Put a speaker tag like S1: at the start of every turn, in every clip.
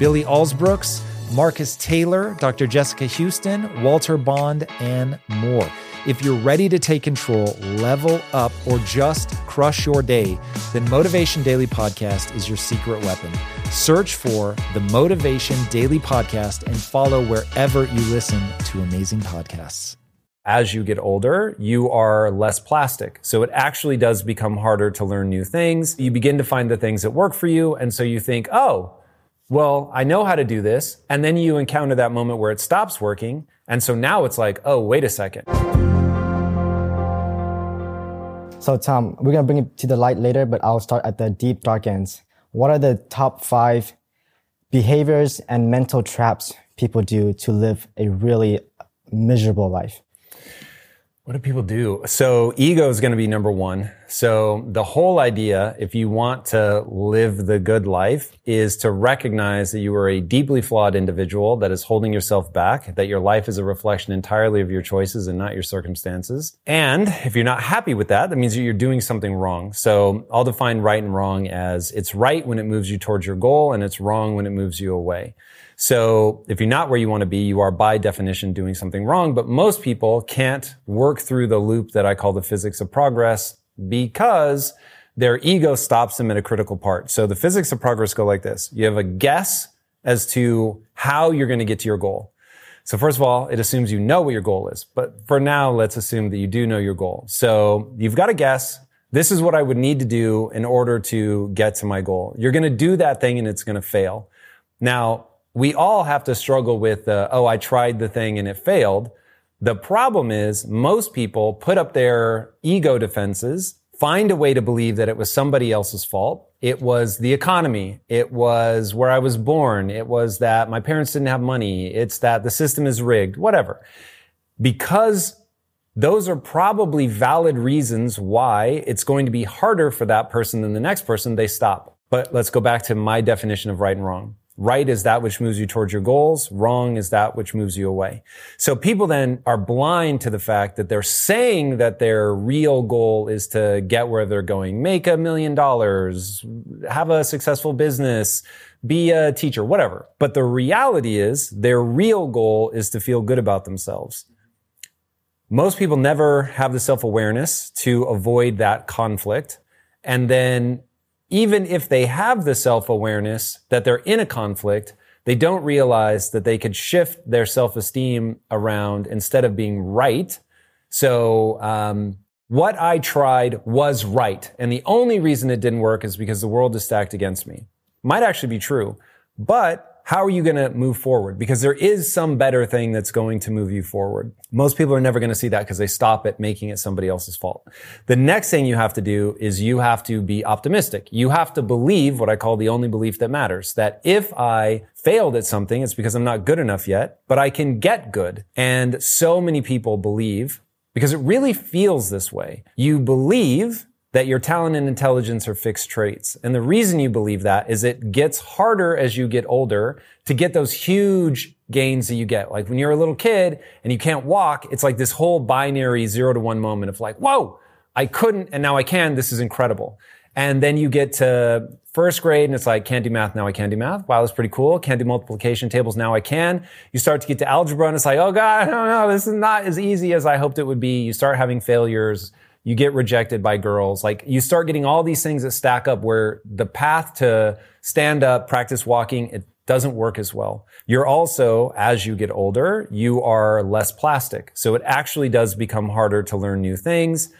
S1: Billy Alsbrooks, Marcus Taylor, Dr. Jessica Houston, Walter Bond, and more. If you're ready to take control, level up, or just crush your day, then Motivation Daily Podcast is your secret weapon. Search for the Motivation Daily Podcast and follow wherever you listen to amazing podcasts
S2: as you get older, you are less plastic. So it actually does become harder to learn new things. You begin to find the things that work for you. And so you think, oh, well, I know how to do this. And then you encounter that moment where it stops working. And so now it's like, oh, wait a second.
S3: So, Tom, we're going to bring it to the light later, but I'll start at the deep, dark ends. What are the top five behaviors and mental traps people do to live a really miserable life?
S2: What do people do? So ego is going to be number one. So the whole idea, if you want to live the good life, is to recognize that you are a deeply flawed individual that is holding yourself back, that your life is a reflection entirely of your choices and not your circumstances. And if you're not happy with that, that means that you're doing something wrong. So I'll define right and wrong as it's right when it moves you towards your goal and it's wrong when it moves you away. So if you're not where you want to be, you are by definition doing something wrong. But most people can't work through the loop that I call the physics of progress because their ego stops them at a critical part. So the physics of progress go like this. You have a guess as to how you're going to get to your goal. So first of all, it assumes you know what your goal is. But for now, let's assume that you do know your goal. So you've got a guess. This is what I would need to do in order to get to my goal. You're going to do that thing and it's going to fail. Now, we all have to struggle with, uh, oh, I tried the thing and it failed. The problem is most people put up their ego defenses, find a way to believe that it was somebody else's fault. It was the economy. It was where I was born. It was that my parents didn't have money. It's that the system is rigged, whatever. Because those are probably valid reasons why it's going to be harder for that person than the next person, they stop. But let's go back to my definition of right and wrong. Right is that which moves you towards your goals. Wrong is that which moves you away. So people then are blind to the fact that they're saying that their real goal is to get where they're going, make a million dollars, have a successful business, be a teacher, whatever. But the reality is their real goal is to feel good about themselves. Most people never have the self-awareness to avoid that conflict. And then even if they have the self-awareness that they're in a conflict, they don't realize that they could shift their self-esteem around instead of being right. So, um, what I tried was right. And the only reason it didn't work is because the world is stacked against me. Might actually be true, but how are you going to move forward? Because there is some better thing that's going to move you forward. Most people are never going to see that because they stop at making it somebody else's fault. The next thing you have to do is you have to be optimistic. You have to believe what I call the only belief that matters, that if I failed at something, it's because I'm not good enough yet, but I can get good. And so many people believe because it really feels this way. You believe that your talent and intelligence are fixed traits. And the reason you believe that is it gets harder as you get older to get those huge gains that you get. Like when you're a little kid and you can't walk, it's like this whole binary zero to one moment of like, whoa, I couldn't and now I can. This is incredible. And then you get to first grade and it's like, can't do math. Now I can do math. Wow, that's pretty cool. Can't do multiplication tables. Now I can. You start to get to algebra and it's like, oh God, I don't know. This is not as easy as I hoped it would be. You start having failures you get rejected by girls. Like you start getting all these things that stack up where the path to stand up, practice walking, it doesn't work as well. You're also, as you get older, you are less plastic. So it actually does become harder to learn new things.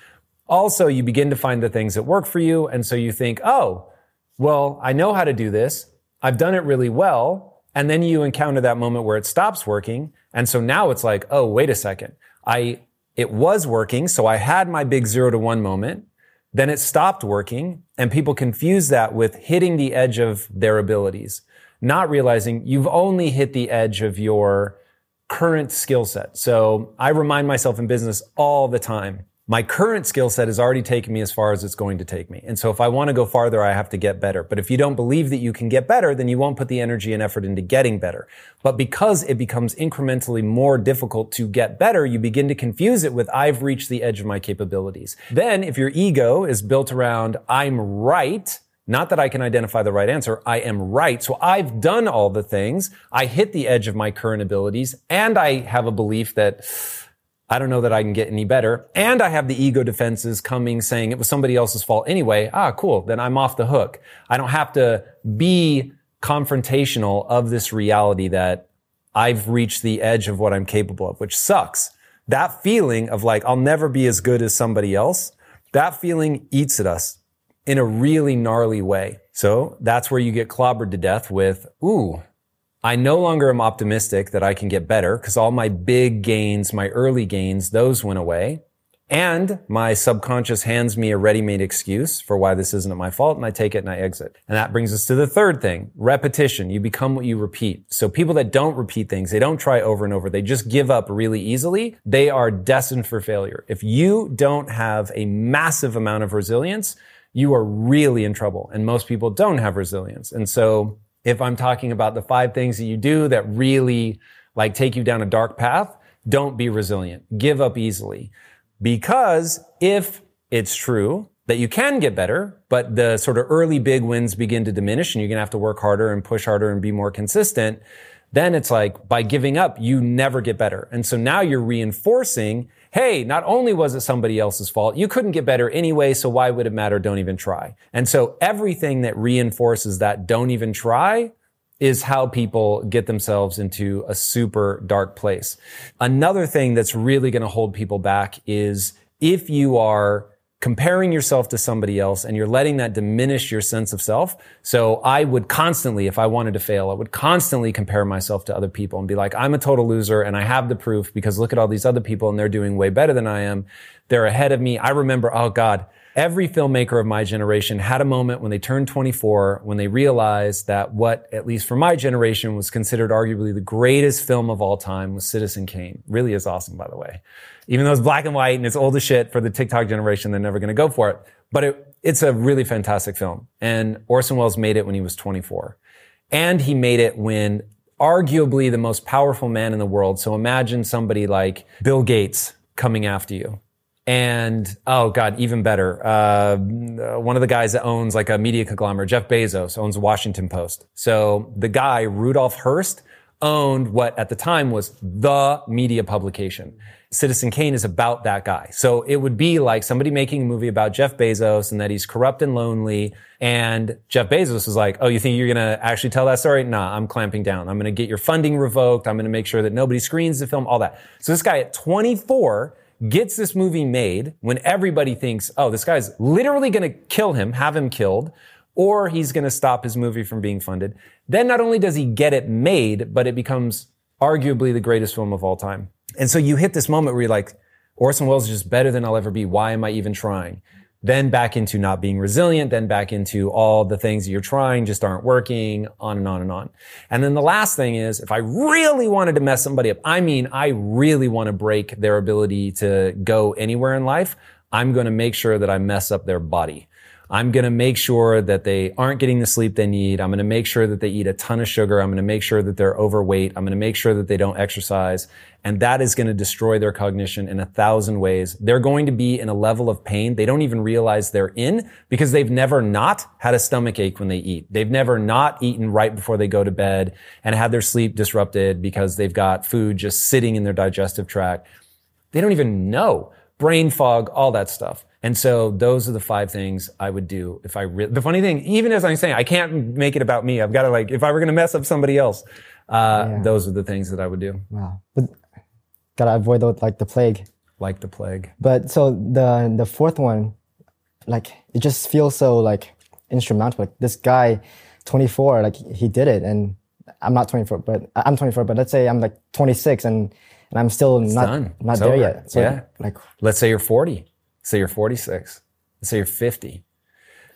S2: Also, you begin to find the things that work for you. And so you think, oh, well, I know how to do this. I've done it really well. And then you encounter that moment where it stops working. And so now it's like, oh, wait a second. I, it was working. So I had my big zero to one moment. Then it stopped working and people confuse that with hitting the edge of their abilities. not realizing you've only hit the edge of your current skill set. So I remind myself in business all the time my current skill set has already taken me as far as it's going to take me. And so if I want to go farther, I have to get better. But if you don't believe that you can get better, then you won't put the energy and effort into getting better. But because it becomes incrementally more difficult to get better, you begin to confuse it with I've reached the edge of my capabilities. Then if your ego is built around I'm right, not that I can identify the right answer. I am right. So I've done all the things. I hit the edge of my current abilities and I have a belief that I don't know that I can get any better. And I have the ego defenses coming saying it was somebody else's fault anyway. Ah, cool. Then I'm off the hook. I don't have to be confrontational of this reality that I've reached the edge of what I'm capable of, which sucks. That feeling of like, I'll never be as good as somebody else. That feeling eats at us in a really gnarly way. So that's where you get clobbered to death with, ooh, I no longer am optimistic that I can get better because all my big gains, my early gains, those went away. And my subconscious hands me a ready-made excuse for why this isn't my fault and I take it and I exit. And that brings us to the third thing, repetition. You become what you repeat. So people that don't repeat things, they don't try over and over, they just give up really easily, they are destined for failure. If you don't have a massive amount of resilience, you are really in trouble. And most people don't have resilience. And so if I'm talking about the five things that you do that really like take you down a dark path, don't be resilient. Give up easily. Because if it's true that you can get better, but the sort of early big wins begin to diminish and you're going to have to work harder and push harder and be more consistent, then it's like by giving up, you never get better. And so now you're reinforcing hey, not only was it somebody else's fault, you couldn't get better anyway, so why would it matter? Don't even try. And so everything that reinforces that don't even try is how people get themselves into a super dark place. Another thing that's really going to hold people back is if you are comparing yourself to somebody else and you're letting that diminish your sense of self. So I would constantly, if I wanted to fail, I would constantly compare myself to other people and be like, I'm a total loser and I have the proof because look at all these other people and they're doing way better than I am. They're ahead of me. I remember, oh God, every filmmaker of my generation had a moment when they turned 24, when they realized that what, at least for my generation, was considered arguably the greatest film of all time was Citizen Kane. Really is awesome, by the way even though it's black and white and it's old as shit for the TikTok generation, they're never going to go for it. But it, it's a really fantastic film. And Orson Welles made it when he was 24. And he made it when arguably the most powerful man in the world. So imagine somebody like Bill Gates coming after you. And oh god, even better. Uh, one of the guys that owns like a media conglomerate, Jeff Bezos, owns Washington Post. So the guy Rudolf Hearst owned what at the time was the media publication. Citizen Kane is about that guy. So it would be like somebody making a movie about Jeff Bezos and that he's corrupt and lonely. And Jeff Bezos is like, Oh, you think you're going to actually tell that story? Nah, I'm clamping down. I'm going to get your funding revoked. I'm going to make sure that nobody screens the film, all that. So this guy at 24 gets this movie made when everybody thinks, Oh, this guy's literally going to kill him, have him killed or he's going to stop his movie from being funded. Then not only does he get it made, but it becomes arguably the greatest film of all time. And so you hit this moment where you're like, Orson Welles is just better than I'll ever be. Why am I even trying? Then back into not being resilient, then back into all the things that you're trying just aren't working, on and on and on. And then the last thing is, if I really wanted to mess somebody up, I mean, I really want to break their ability to go anywhere in life, I'm going to make sure that I mess up their body. I'm going to make sure that they aren't getting the sleep they need. I'm going to make sure that they eat a ton of sugar. I'm going to make sure that they're overweight. I'm going to make sure that they don't exercise. And that is going to destroy their cognition in a thousand ways. They're going to be in a level of pain they don't even realize they're in because they've never not had a stomach ache when they eat. They've never not eaten right before they go to bed and had their sleep disrupted because they've got food just sitting in their digestive tract. They don't even know brain fog, all that stuff. And so those are the five things I would do if I really, the funny thing, even as I'm saying, I can't make it about me. I've got to like, if I were going to mess up somebody else, uh, yeah. those are the things that I would do.
S3: Wow. But gotta avoid the, like the plague.
S2: Like the plague.
S3: But so the, the fourth one, like it just feels so like instrumental. Like this guy, 24, like he did it and I'm not 24, but I'm 24, but let's say I'm like 26 and, and I'm still it's not, done. not it's there over. yet.
S2: So yeah. Like, let's say you're 40 say you're 46. Say you're 50.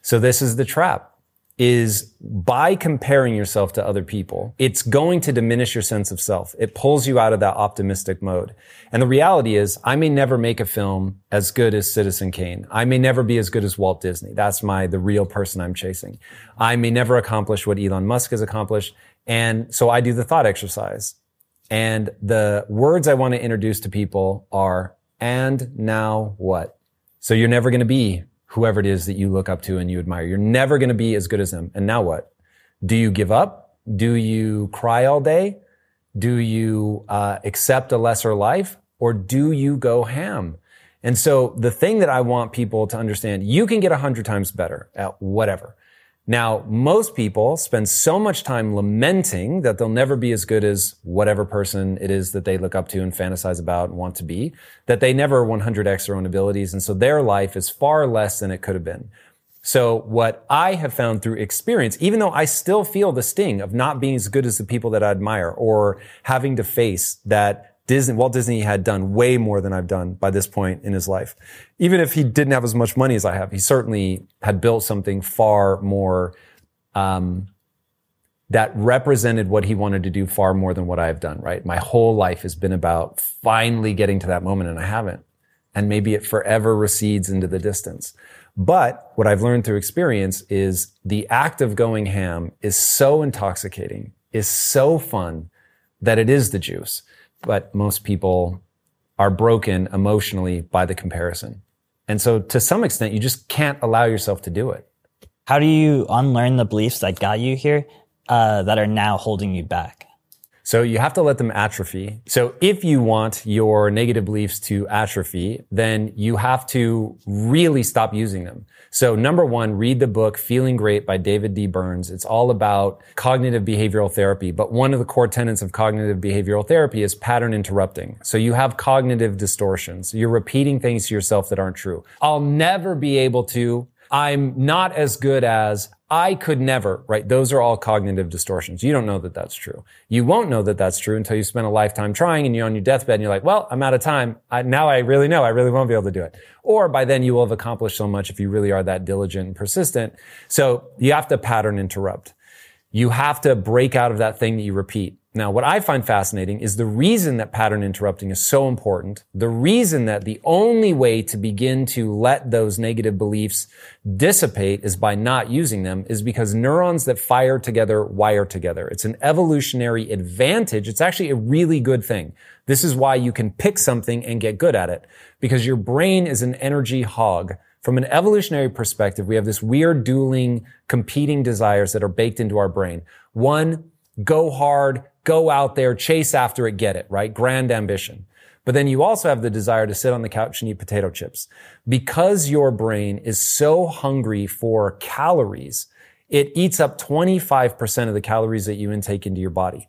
S2: So this is the trap. is by comparing yourself to other people, it's going to diminish your sense of self. It pulls you out of that optimistic mode. And the reality is, I may never make a film as good as Citizen Kane. I may never be as good as Walt Disney. That's my, the real person I'm chasing. I may never accomplish what Elon Musk has accomplished. And so I do the thought exercise. And the words I want to introduce to people are, and now what? So you're never going to be whoever it is that you look up to and you admire. You're never going to be as good as them. And now what? Do you give up? Do you cry all day? Do you uh, accept a lesser life? Or do you go ham? And so the thing that I want people to understand, you can get a hundred times better at whatever. Now, most people spend so much time lamenting that they'll never be as good as whatever person it is that they look up to and fantasize about and want to be, that they never 100x their own abilities. And so their life is far less than it could have been. So what I have found through experience, even though I still feel the sting of not being as good as the people that I admire or having to face that Disney, Walt Disney had done way more than I've done by this point in his life. Even if he didn't have as much money as I have, he certainly had built something far more, um, that represented what he wanted to do far more than what I have done, right? My whole life has been about finally getting to that moment and I haven't. And maybe it forever recedes into the distance. But what I've learned through experience is the act of going ham is so intoxicating, is so fun that it is the juice but most people are broken emotionally by the comparison. And so to some extent, you just can't allow yourself to do it.
S4: How do you unlearn the beliefs that got you here uh, that are now holding you back?
S2: So you have to let them atrophy. So if you want your negative beliefs to atrophy, then you have to really stop using them. So number one, read the book Feeling Great by David D. Burns. It's all about cognitive behavioral therapy. But one of the core tenets of cognitive behavioral therapy is pattern interrupting. So you have cognitive distortions. You're repeating things to yourself that aren't true. I'll never be able to. I'm not as good as. I could never, right? Those are all cognitive distortions. You don't know that that's true. You won't know that that's true until you spend a lifetime trying and you're on your deathbed and you're like, well, I'm out of time. I, now I really know I really won't be able to do it. Or by then you will have accomplished so much if you really are that diligent and persistent. So you have to pattern interrupt. You have to break out of that thing that you repeat. Now, what I find fascinating is the reason that pattern interrupting is so important. The reason that the only way to begin to let those negative beliefs dissipate is by not using them is because neurons that fire together wire together. It's an evolutionary advantage. It's actually a really good thing. This is why you can pick something and get good at it because your brain is an energy hog. From an evolutionary perspective, we have this weird dueling competing desires that are baked into our brain. One, go hard, go out there, chase after it, get it, right? Grand ambition. But then you also have the desire to sit on the couch and eat potato chips. Because your brain is so hungry for calories, it eats up 25% of the calories that you intake into your body.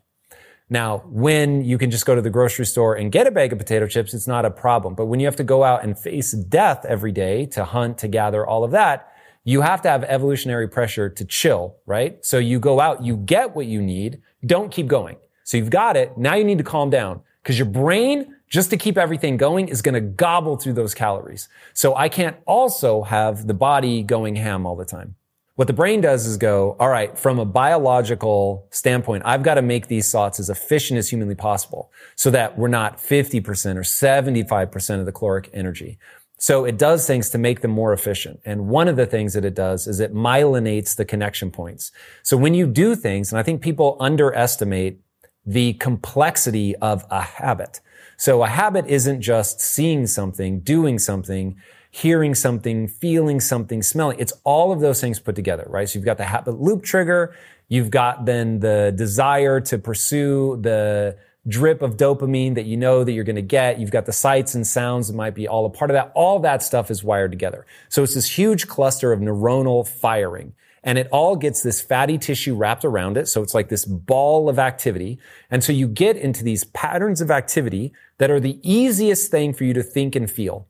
S2: Now, when you can just go to the grocery store and get a bag of potato chips, it's not a problem. But when you have to go out and face death every day to hunt, to gather, all of that, you have to have evolutionary pressure to chill, right? So you go out, you get what you need, don't keep going. So you've got it. Now you need to calm down because your brain, just to keep everything going, is going to gobble through those calories. So I can't also have the body going ham all the time. What the brain does is go, all right, from a biological standpoint, I've got to make these thoughts as efficient as humanly possible so that we're not 50% or 75% of the caloric energy. So it does things to make them more efficient. And one of the things that it does is it myelinates the connection points. So when you do things, and I think people underestimate the complexity of a habit. So a habit isn't just seeing something, doing something, hearing something, feeling something, smelling. It's all of those things put together, right? So you've got the habit loop trigger. You've got then the desire to pursue the drip of dopamine that you know that you're going to get. You've got the sights and sounds that might be all a part of that. All that stuff is wired together. So it's this huge cluster of neuronal firing and it all gets this fatty tissue wrapped around it. So it's like this ball of activity. And so you get into these patterns of activity that are the easiest thing for you to think and feel.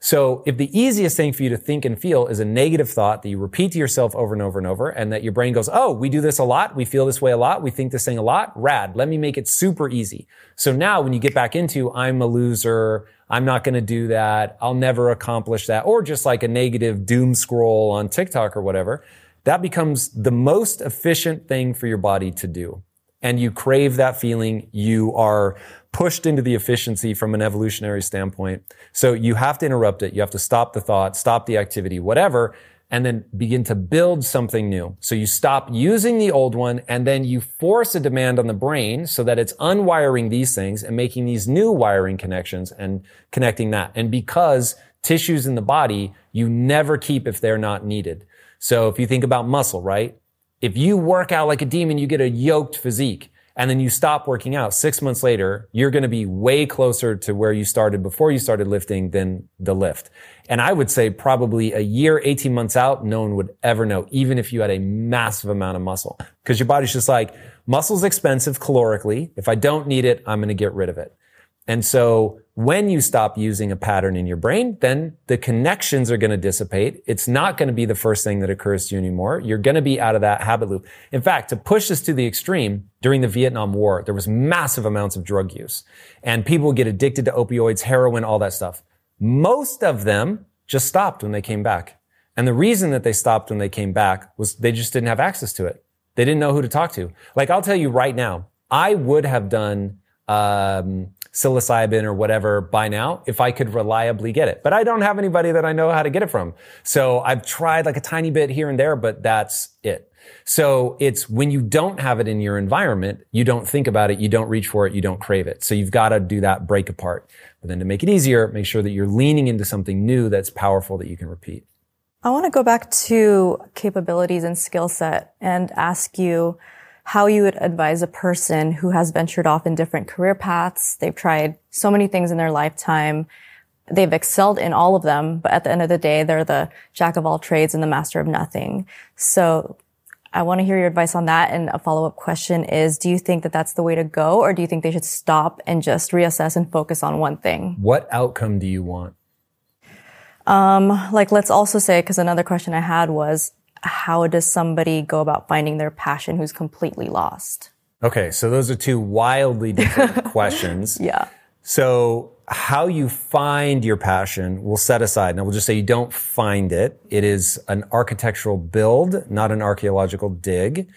S2: So if the easiest thing for you to think and feel is a negative thought that you repeat to yourself over and over and over and that your brain goes, Oh, we do this a lot. We feel this way a lot. We think this thing a lot. Rad. Let me make it super easy. So now when you get back into, I'm a loser. I'm not going to do that. I'll never accomplish that. Or just like a negative doom scroll on TikTok or whatever that becomes the most efficient thing for your body to do. And you crave that feeling. You are pushed into the efficiency from an evolutionary standpoint. So you have to interrupt it. You have to stop the thought, stop the activity, whatever, and then begin to build something new. So you stop using the old one and then you force a demand on the brain so that it's unwiring these things and making these new wiring connections and connecting that. And because tissues in the body, you never keep if they're not needed. So if you think about muscle, right? If you work out like a demon, you get a yoked physique and then you stop working out six months later, you're going to be way closer to where you started before you started lifting than the lift. And I would say probably a year, 18 months out, no one would ever know, even if you had a massive amount of muscle. Cause your body's just like, muscle's expensive calorically. If I don't need it, I'm going to get rid of it. And so when you stop using a pattern in your brain, then the connections are going to dissipate. It's not going to be the first thing that occurs to you anymore. You're going to be out of that habit loop. In fact, to push this to the extreme, during the Vietnam War, there was massive amounts of drug use and people get addicted to opioids, heroin, all that stuff. Most of them just stopped when they came back. And the reason that they stopped when they came back was they just didn't have access to it. They didn't know who to talk to. Like I'll tell you right now, I would have done um, psilocybin or whatever by now if I could reliably get it. But I don't have anybody that I know how to get it from. So I've tried like a tiny bit here and there, but that's it. So it's when you don't have it in your environment, you don't think about it, you don't reach for it, you don't crave it. So you've got to do that break apart. But then to make it easier, make sure that you're leaning into something new that's powerful that you can repeat.
S5: I want to go back to capabilities and skill set and ask you, how you would advise a person who has ventured off in different career paths. They've tried so many things in their lifetime. They've excelled in all of them, but at the end of the day, they're the jack of all trades and the master of nothing. So I want to hear your advice on that. And a follow up question is, do you think that that's the way to go? Or do you think they should stop and just reassess and focus on one thing?
S2: What outcome do you want?
S5: Um, like let's also say, cause another question I had was, how does somebody go about finding their passion who's completely lost?
S2: Okay, so those are two wildly different questions.
S5: Yeah.
S2: So how you find your passion, we'll set aside. Now we'll just say you don't find it. It is an architectural build, not an archaeological dig.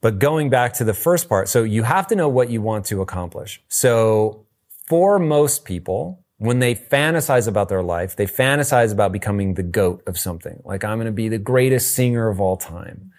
S2: But going back to the first part, so you have to know what you want to accomplish. So for most people, when they fantasize about their life, they fantasize about becoming the goat of something. Like I'm going to be the greatest singer of all time.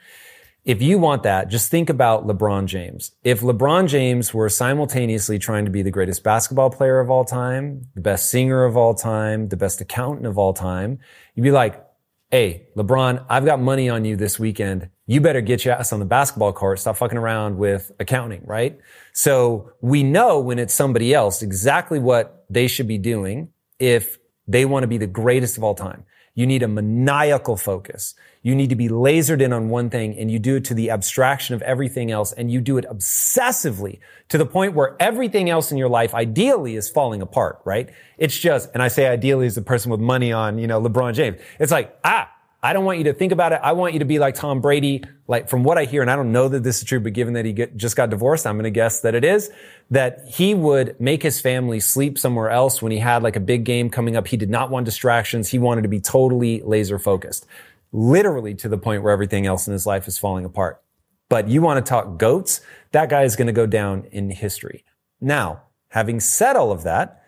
S2: If you want that, just think about LeBron James. If LeBron James were simultaneously trying to be the greatest basketball player of all time, the best singer of all time, the best accountant of all time, you'd be like, Hey, LeBron, I've got money on you this weekend. You better get your ass on the basketball court. Stop fucking around with accounting, right? So we know when it's somebody else exactly what they should be doing if they want to be the greatest of all time. You need a maniacal focus. You need to be lasered in on one thing and you do it to the abstraction of everything else and you do it obsessively to the point where everything else in your life ideally is falling apart, right? It's just, and I say ideally as the person with money on, you know, LeBron James. It's like, ah, I don't want you to think about it. I want you to be like Tom Brady. Like from what I hear, and I don't know that this is true, but given that he get, just got divorced, I'm going to guess that it is, that he would make his family sleep somewhere else when he had like a big game coming up. He did not want distractions. He wanted to be totally laser focused, literally to the point where everything else in his life is falling apart. But you want to talk goats? That guy is going to go down in history. Now, having said all of that,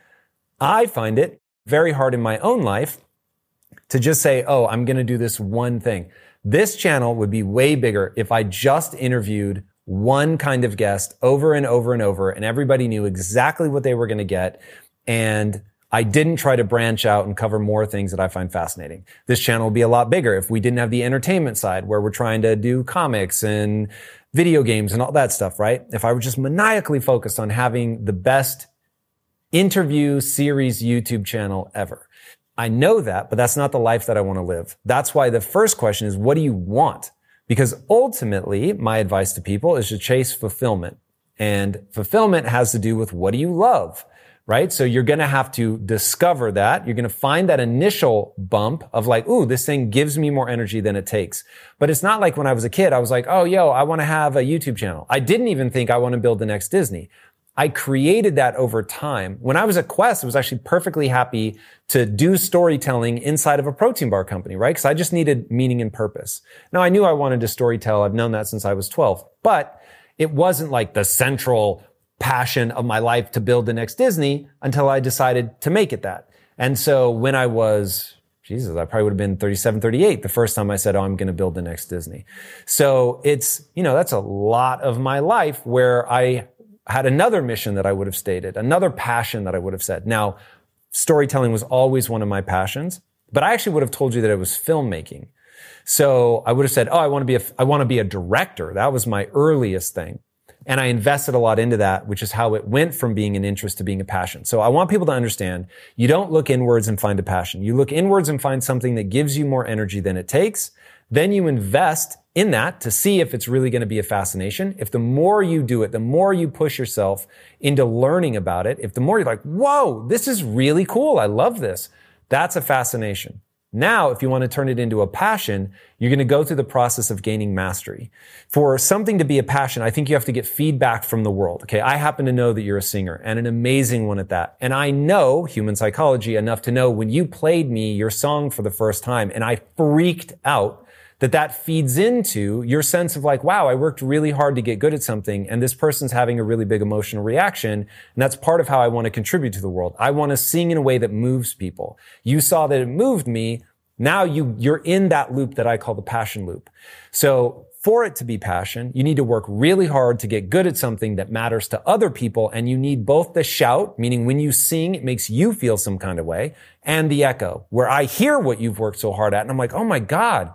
S2: I find it very hard in my own life to just say, oh, I'm going to do this one thing. This channel would be way bigger if I just interviewed one kind of guest over and over and over and everybody knew exactly what they were going to get. And I didn't try to branch out and cover more things that I find fascinating. This channel would be a lot bigger if we didn't have the entertainment side where we're trying to do comics and video games and all that stuff, right? If I were just maniacally focused on having the best interview series YouTube channel ever. I know that, but that's not the life that I want to live. That's why the first question is, what do you want? Because ultimately, my advice to people is to chase fulfillment. And fulfillment has to do with what do you love? Right? So you're going to have to discover that. You're going to find that initial bump of like, ooh, this thing gives me more energy than it takes. But it's not like when I was a kid, I was like, oh, yo, I want to have a YouTube channel. I didn't even think I want to build the next Disney. I created that over time. When I was at Quest, I was actually perfectly happy to do storytelling inside of a protein bar company, right? Because I just needed meaning and purpose. Now I knew I wanted to storytell. I've known that since I was 12, but it wasn't like the central passion of my life to build the next Disney until I decided to make it that. And so when I was Jesus, I probably would have been 37, 38 the first time I said, Oh, I'm going to build the next Disney. So it's, you know, that's a lot of my life where I had another mission that I would have stated, another passion that I would have said. Now, storytelling was always one of my passions, but I actually would have told you that it was filmmaking. So I would have said, Oh, I want to be a, I want to be a director. That was my earliest thing. And I invested a lot into that, which is how it went from being an interest to being a passion. So I want people to understand you don't look inwards and find a passion. You look inwards and find something that gives you more energy than it takes. Then you invest in that to see if it's really going to be a fascination. If the more you do it, the more you push yourself into learning about it, if the more you're like, whoa, this is really cool. I love this. That's a fascination. Now, if you want to turn it into a passion, you're going to go through the process of gaining mastery. For something to be a passion, I think you have to get feedback from the world. Okay. I happen to know that you're a singer and an amazing one at that. And I know human psychology enough to know when you played me your song for the first time and I freaked out that that feeds into your sense of like, wow, I worked really hard to get good at something and this person's having a really big emotional reaction. And that's part of how I want to contribute to the world. I want to sing in a way that moves people. You saw that it moved me. Now you, you're in that loop that I call the passion loop. So for it to be passion, you need to work really hard to get good at something that matters to other people. And you need both the shout, meaning when you sing, it makes you feel some kind of way, and the echo, where I hear what you've worked so hard at. And I'm like, oh my God,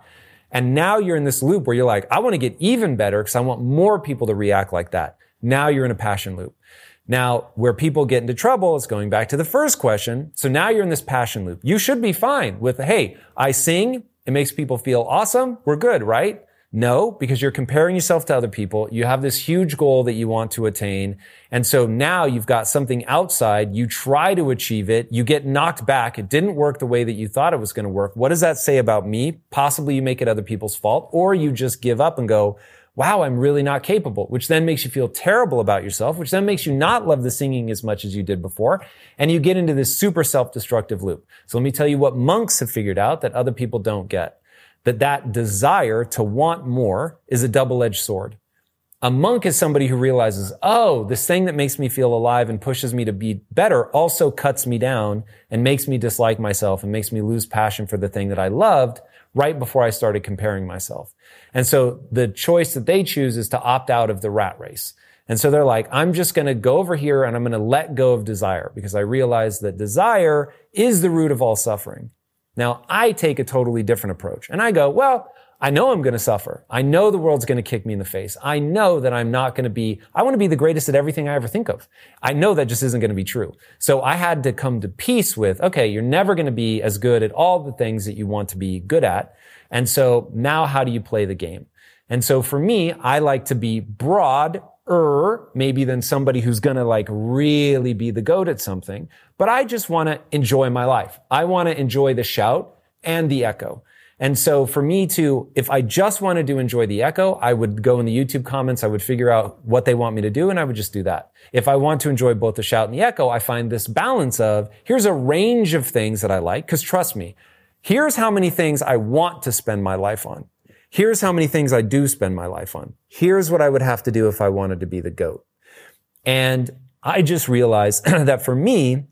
S2: and now you're in this loop where you're like, I want to get even better because I want more people to react like that. Now you're in a passion loop. Now, where people get into trouble is going back to the first question. So now you're in this passion loop. You should be fine with, hey, I sing. It makes people feel awesome. We're good, right? No, because you're comparing yourself to other people. You have this huge goal that you want to attain. And so now you've got something outside. You try to achieve it. You get knocked back. It didn't work the way that you thought it was going to work. What does that say about me? Possibly you make it other people's fault or you just give up and go, wow, I'm really not capable, which then makes you feel terrible about yourself, which then makes you not love the singing as much as you did before. And you get into this super self-destructive loop. So let me tell you what monks have figured out that other people don't get that that desire to want more is a double-edged sword. A monk is somebody who realizes, oh, this thing that makes me feel alive and pushes me to be better also cuts me down and makes me dislike myself and makes me lose passion for the thing that I loved right before I started comparing myself. And so the choice that they choose is to opt out of the rat race. And so they're like, I'm just going to go over here and I'm going to let go of desire because I realize that desire is the root of all suffering. Now, I take a totally different approach and I go, well, I know I'm going to suffer. I know the world's going to kick me in the face. I know that I'm not going to be, I want to be the greatest at everything I ever think of. I know that just isn't going to be true. So I had to come to peace with, okay, you're never going to be as good at all the things that you want to be good at. And so now how do you play the game? And so for me, I like to be broad er maybe than somebody who's going to like really be the goat at something. But I just want to enjoy my life. I want to enjoy the shout and the echo. And so for me to, if I just wanted to enjoy the echo, I would go in the YouTube comments. I would figure out what they want me to do and I would just do that. If I want to enjoy both the shout and the echo, I find this balance of here's a range of things that I like. Cause trust me, here's how many things I want to spend my life on. Here's how many things I do spend my life on. Here's what I would have to do if I wanted to be the goat. And I just realized that for me,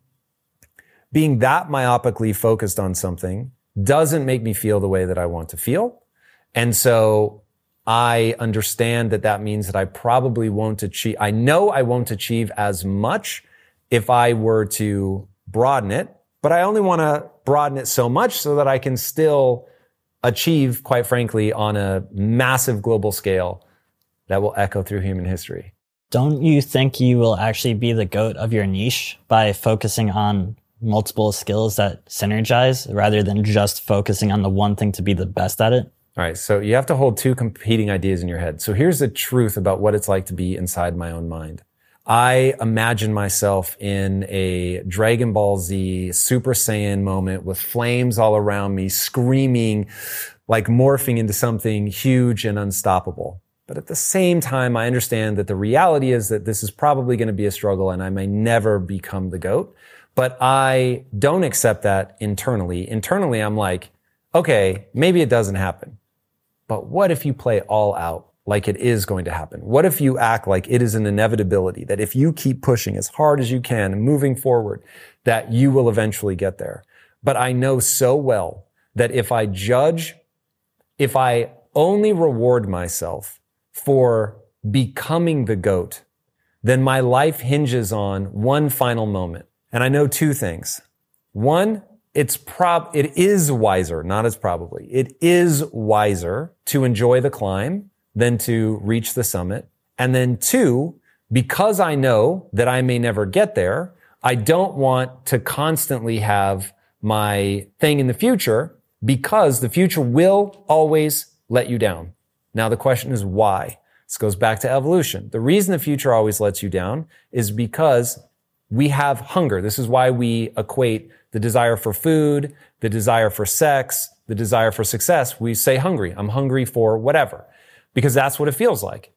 S2: being that myopically focused on something doesn't make me feel the way that I want to feel. And so I understand that that means that I probably won't achieve, I know I won't achieve as much if I were to broaden it, but I only want to broaden it so much so that I can still achieve, quite frankly, on a massive global scale that will echo through human history.
S4: Don't you think you will actually be the goat of your niche by focusing on multiple skills that synergize rather than just focusing on the one thing to be the best at it?
S2: All right. So you have to hold two competing ideas in your head. So here's the truth about what it's like to be inside my own mind. I imagine myself in a Dragon Ball Z Super Saiyan moment with flames all around me, screaming, like morphing into something huge and unstoppable. But at the same time, I understand that the reality is that this is probably going to be a struggle and I may never become the GOAT. But I don't accept that internally. Internally, I'm like, okay, maybe it doesn't happen. But what if you play all out like it is going to happen? What if you act like it is an inevitability that if you keep pushing as hard as you can and moving forward, that you will eventually get there? But I know so well that if I judge, if I only reward myself for becoming the goat, then my life hinges on one final moment. And I know two things. One, it's prob, it is wiser, not as probably. It is wiser to enjoy the climb than to reach the summit. And then two, because I know that I may never get there, I don't want to constantly have my thing in the future because the future will always let you down. Now the question is why? This goes back to evolution. The reason the future always lets you down is because we have hunger. This is why we equate the desire for food, the desire for sex, the desire for success. We say hungry. I'm hungry for whatever because that's what it feels like.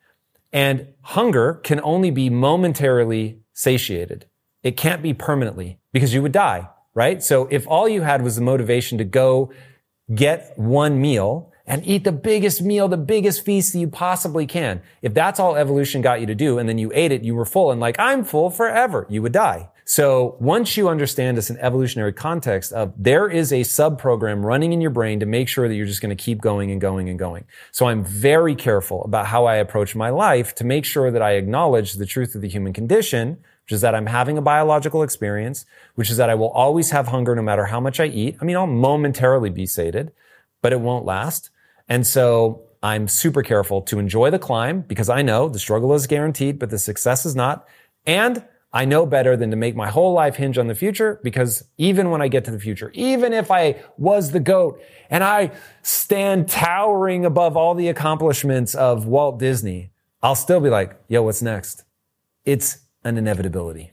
S2: And hunger can only be momentarily satiated. It can't be permanently because you would die, right? So if all you had was the motivation to go get one meal and eat the biggest meal, the biggest feast that you possibly can. If that's all evolution got you to do and then you ate it, you were full and like, I'm full forever, you would die. So once you understand this in evolutionary context of there is a sub program running in your brain to make sure that you're just going to keep going and going and going. So I'm very careful about how I approach my life to make sure that I acknowledge the truth of the human condition, which is that I'm having a biological experience, which is that I will always have hunger no matter how much I eat. I mean, I'll momentarily be sated, but it won't last. And so I'm super careful to enjoy the climb because I know the struggle is guaranteed, but the success is not. And I know better than to make my whole life hinge on the future because even when I get to the future, even if I was the goat and I stand towering above all the accomplishments of Walt Disney, I'll still be like, yo, what's next? It's an inevitability.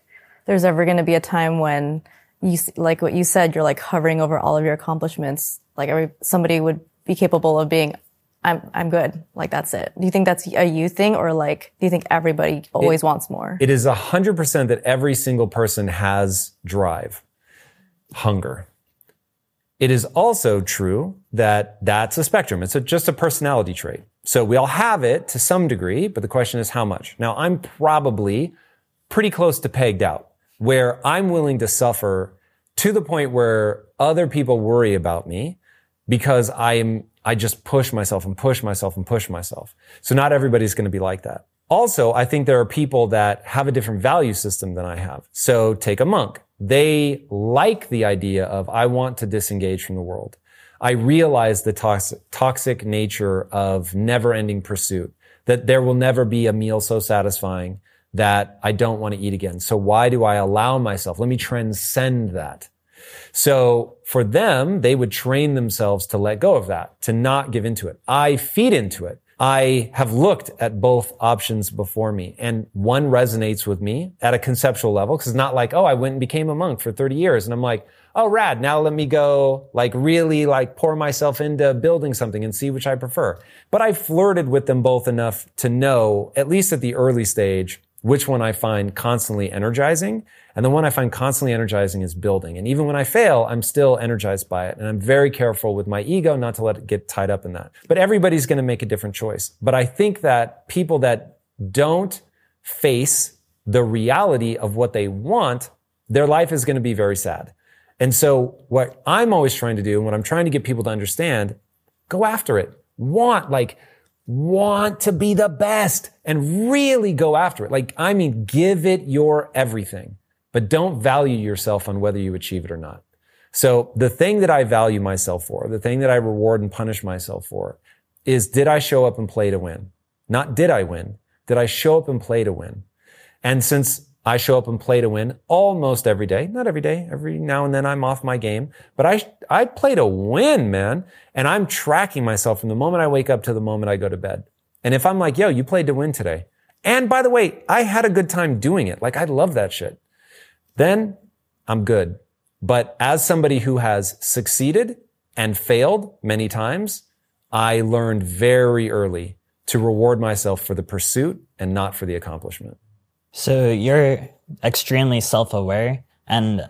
S5: there's ever going to be a time when you, like what you said, you're like hovering over all of your accomplishments? Like every, somebody would be capable of being, I'm, I'm good. Like that's it. Do you think that's a you thing or like, do you think everybody always
S2: It-
S5: wants more?
S2: It is 100% that every single person has drive, hunger. It is also true that that's a spectrum. It's a, just a personality trait. So we all have it to some degree, but the question is how much. Now I'm probably pretty close to pegged out where I'm willing to suffer to the point where other people worry about me because I'm, I just push myself and push myself and push myself. So not everybody's going to be like that. Also, I think there are people that have a different value system than I have. So take a monk. They like the idea of, I want to disengage from the world. I realize the toxic, toxic nature of never ending pursuit, that there will never be a meal so satisfying that I don't want to eat again. So why do I allow myself? Let me transcend that. So for them, they would train themselves to let go of that, to not give into it. I feed into it. I have looked at both options before me and one resonates with me at a conceptual level because it's not like, oh, I went and became a monk for 30 years. And I'm like, oh, rad. Now let me go like really like pour myself into building something and see which I prefer. But I flirted with them both enough to know, at least at the early stage, which one I find constantly energizing. And the one I find constantly energizing is building. And even when I fail, I'm still energized by it. And I'm very careful with my ego not to let it get tied up in that. But everybody's going to make a different choice. But I think that people that don't face the reality of what they want, their life is going to be very sad. And so what I'm always trying to do and what I'm trying to get people to understand, go after it. Want, like, want to be the best and really go after it. Like, I mean, give it your everything, but don't value yourself on whether you achieve it or not. So the thing that I value myself for, the thing that I reward and punish myself for is did I show up and play to win? Not did I win? Did I show up and play to win? And since I show up and play to win almost every day, not every day, every now and then I'm off my game, but I, I play to win, man. And I'm tracking myself from the moment I wake up to the moment I go to bed. And if I'm like, yo, you played to win today. And by the way, I had a good time doing it. Like I love that shit. Then I'm good. But as somebody who has succeeded and failed many times, I learned very early to reward myself for the pursuit and not for the accomplishment.
S4: So you're extremely self-aware and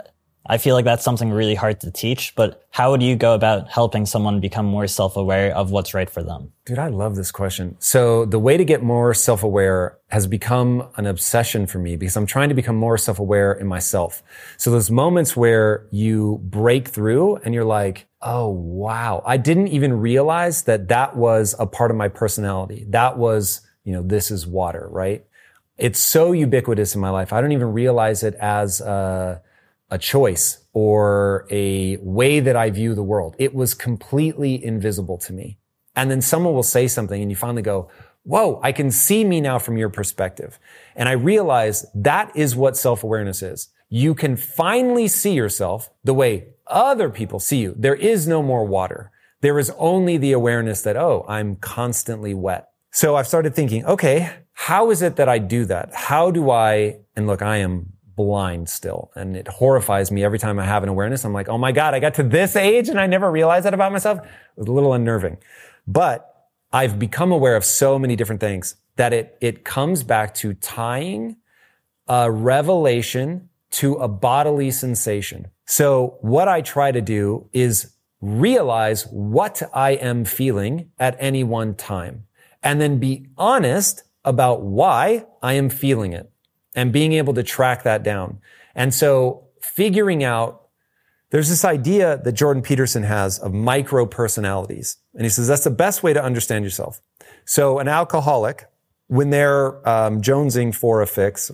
S4: I feel like that's something really hard to teach, but how would you go about helping someone become more self-aware of what's right for them?
S2: Dude, I love this question. So the way to get more self-aware has become an obsession for me because I'm trying to become more self-aware in myself. So those moments where you break through and you're like, Oh, wow. I didn't even realize that that was a part of my personality. That was, you know, this is water, right? It's so ubiquitous in my life. I don't even realize it as a, a choice or a way that I view the world. It was completely invisible to me. And then someone will say something and you finally go, whoa, I can see me now from your perspective. And I realize that is what self-awareness is. You can finally see yourself the way other people see you. There is no more water. There is only the awareness that, oh, I'm constantly wet. So I've started thinking, okay, how is it that I do that? How do I, and look, I am blind still and it horrifies me every time I have an awareness. I'm like, oh my God, I got to this age and I never realized that about myself. It was a little unnerving, but I've become aware of so many different things that it, it comes back to tying a revelation to a bodily sensation. So what I try to do is realize what I am feeling at any one time and then be honest about why I am feeling it and being able to track that down. And so figuring out There's this idea that Jordan Peterson has of micro personalities. And he says that's the best way to understand yourself. So an alcoholic, when they're um, jonesing for a fix,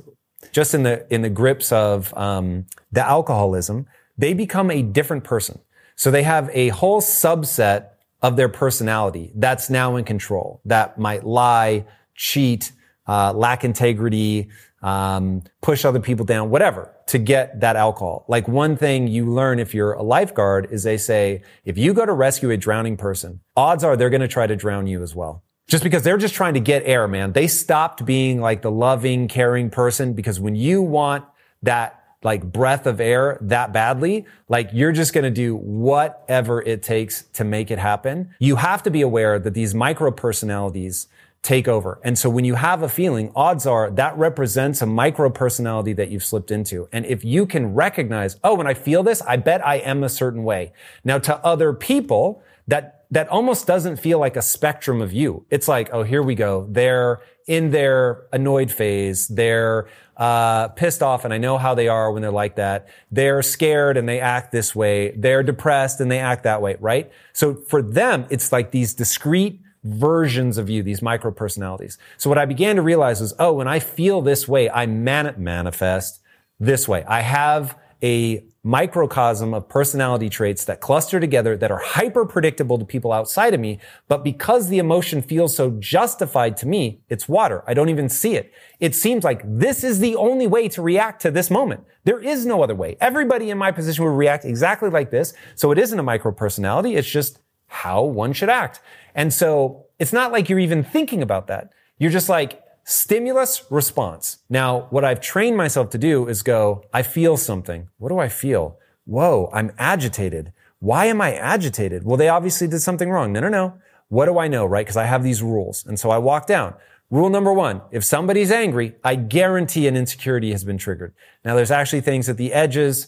S2: just in the in the grips of um, the alcoholism, they become a different person. So they have a whole subset of their personality that's now in control. That might lie, cheat, uh, lack integrity, um, push other people down, whatever, to get that alcohol. Like one thing you learn if you're a lifeguard is they say if you go to rescue a drowning person, odds are they're going to try to drown you as well just because they're just trying to get air, man. They stopped being like the loving, caring person because when you want that like breath of air that badly, like you're just going to do whatever it takes to make it happen. You have to be aware that these micro personalities take over. And so when you have a feeling, odds are that represents a micro personality that you've slipped into. And if you can recognize, oh, when I feel this, I bet I am a certain way. Now to other people, that that almost doesn't feel like a spectrum of you. It's like, oh, here we go. They're in their annoyed phase. They're uh, pissed off, and I know how they are when they're like that. They're scared and they act this way. They're depressed and they act that way, right? So for them, it's like these discrete versions of you, these micro personalities. So what I began to realize is, oh, when I feel this way, I man- manifest this way. I have a microcosm of personality traits that cluster together that are hyper predictable to people outside of me. But because the emotion feels so justified to me, it's water. I don't even see it. It seems like this is the only way to react to this moment. There is no other way. Everybody in my position would react exactly like this. So it isn't a micro personality. It's just how one should act. And so it's not like you're even thinking about that. You're just like, Stimulus response. Now, what I've trained myself to do is go, I feel something. What do I feel? Whoa, I'm agitated. Why am I agitated? Well, they obviously did something wrong. No, no, no. What do I know, right? Because I have these rules. And so I walk down. Rule number one, if somebody's angry, I guarantee an insecurity has been triggered. Now, there's actually things at the edges.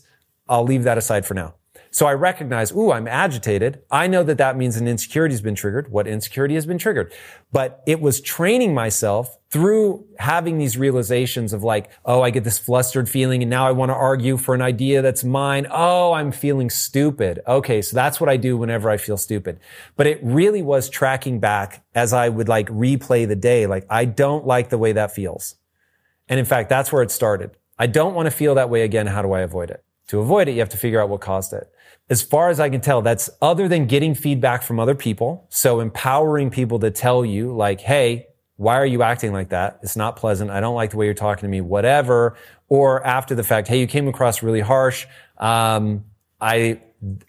S2: I'll leave that aside for now. So I recognize, ooh, I'm agitated. I know that that means an insecurity has been triggered. What insecurity has been triggered? But it was training myself through having these realizations of like, oh, I get this flustered feeling and now I want to argue for an idea that's mine. Oh, I'm feeling stupid. Okay. So that's what I do whenever I feel stupid. But it really was tracking back as I would like replay the day. Like, I don't like the way that feels. And in fact, that's where it started. I don't want to feel that way again. How do I avoid it? To avoid it, you have to figure out what caused it as far as I can tell, that's other than getting feedback from other people. So empowering people to tell you like, Hey, why are you acting like that? It's not pleasant. I don't like the way you're talking to me, whatever. Or after the fact, Hey, you came across really harsh. Um, I,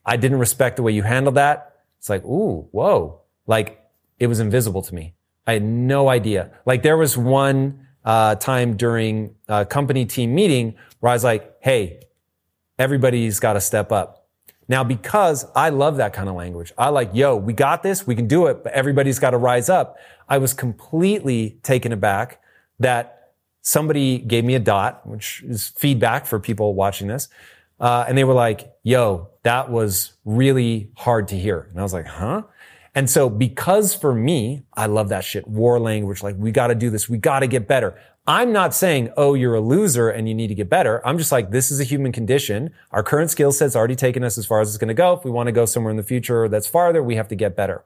S2: I didn't respect the way you handled that. It's like, Ooh, whoa. Like it was invisible to me. I had no idea. Like there was one, uh, time during a company team meeting where I was like, Hey, everybody's got to step up now, because I love that kind of language, I like, yo, we got this, we can do it, but everybody's got to rise up. I was completely taken aback that somebody gave me a dot, which is feedback for people watching this. Uh, and they were like, yo, that was really hard to hear. And I was like, huh? And so because for me, I love that shit, war language, like we got to do this. We got to get better. I'm not saying, oh, you're a loser and you need to get better. I'm just like, this is a human condition. Our current skill set's already taken us as far as it's going to go. If we want to go somewhere in the future that's farther, we have to get better.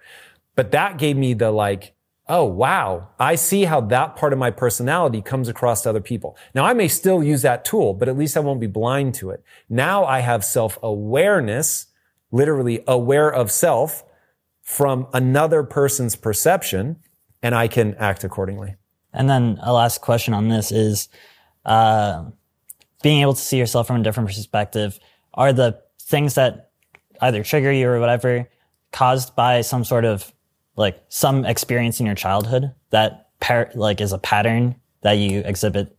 S2: But that gave me the like, oh, wow. I see how that part of my personality comes across to other people. Now I may still use that tool, but at least I won't be blind to it. Now I have self awareness, literally aware of self from another person's perception and I can act accordingly.
S4: And then a last question on this is, uh, being able to see yourself from a different perspective. Are the things that either trigger you or whatever caused by some sort of like some experience in your childhood that par- like is a pattern that you exhibit,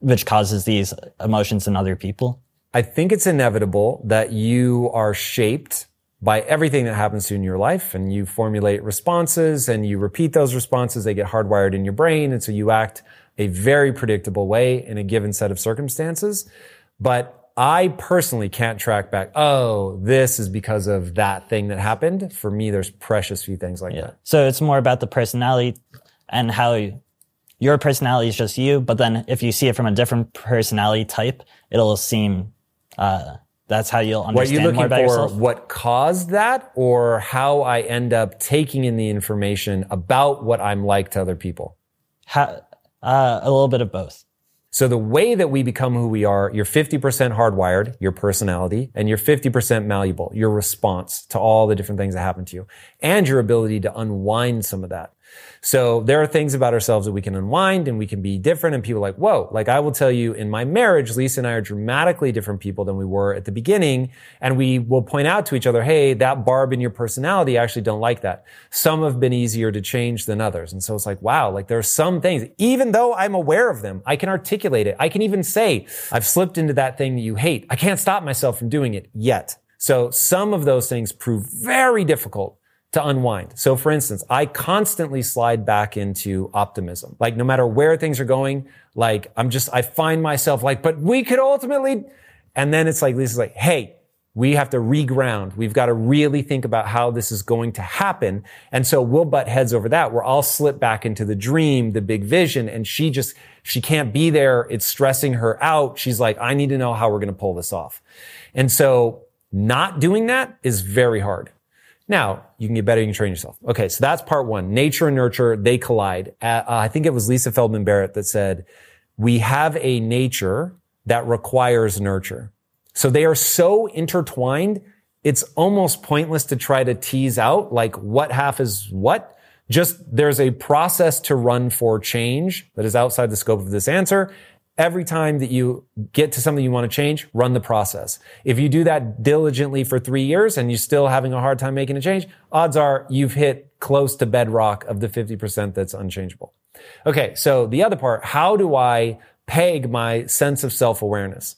S4: which causes these emotions in other people?
S2: I think it's inevitable that you are shaped by everything that happens to you in your life and you formulate responses and you repeat those responses. They get hardwired in your brain. And so you act a very predictable way in a given set of circumstances. But I personally can't track back, oh, this is because of that thing that happened. For me, there's precious few things like yeah. that.
S4: So it's more about the personality and how you, your personality is just you. But then if you see it from a different personality type, it'll seem, uh, that's how you'll understand
S2: you looking for?
S4: yourself.
S2: What caused that, or how I end up taking in the information about what I'm like to other people?
S4: Ha- uh, a little bit of both.
S2: So the way that we become who we are, you're 50% hardwired, your personality, and you're 50% malleable, your response to all the different things that happen to you, and your ability to unwind some of that. So there are things about ourselves that we can unwind and we can be different. And people are like, whoa, like I will tell you in my marriage, Lisa and I are dramatically different people than we were at the beginning. And we will point out to each other, hey, that barb in your personality, I actually don't like that. Some have been easier to change than others. And so it's like, wow, like there are some things, even though I'm aware of them, I can articulate it. I can even say, I've slipped into that thing that you hate. I can't stop myself from doing it yet. So some of those things prove very difficult to unwind. So for instance, I constantly slide back into optimism. Like no matter where things are going, like I'm just, I find myself like, but we could ultimately, and then it's like, Lisa's like, hey, we have to reground. We've got to really think about how this is going to happen. And so we'll butt heads over that where I'll slip back into the dream, the big vision. And she just, she can't be there. It's stressing her out. She's like, I need to know how we're going to pull this off. And so not doing that is very hard. Now, you can get better, you can train yourself. Okay, so that's part one. Nature and nurture, they collide. Uh, I think it was Lisa Feldman Barrett that said, we have a nature that requires nurture. So they are so intertwined, it's almost pointless to try to tease out like what half is what. Just there's a process to run for change that is outside the scope of this answer every time that you get to something you want to change, run the process. If you do that diligently for three years and you're still having a hard time making a change, odds are you've hit close to bedrock of the 50% that's unchangeable. Okay. So the other part, how do I peg my sense of self-awareness?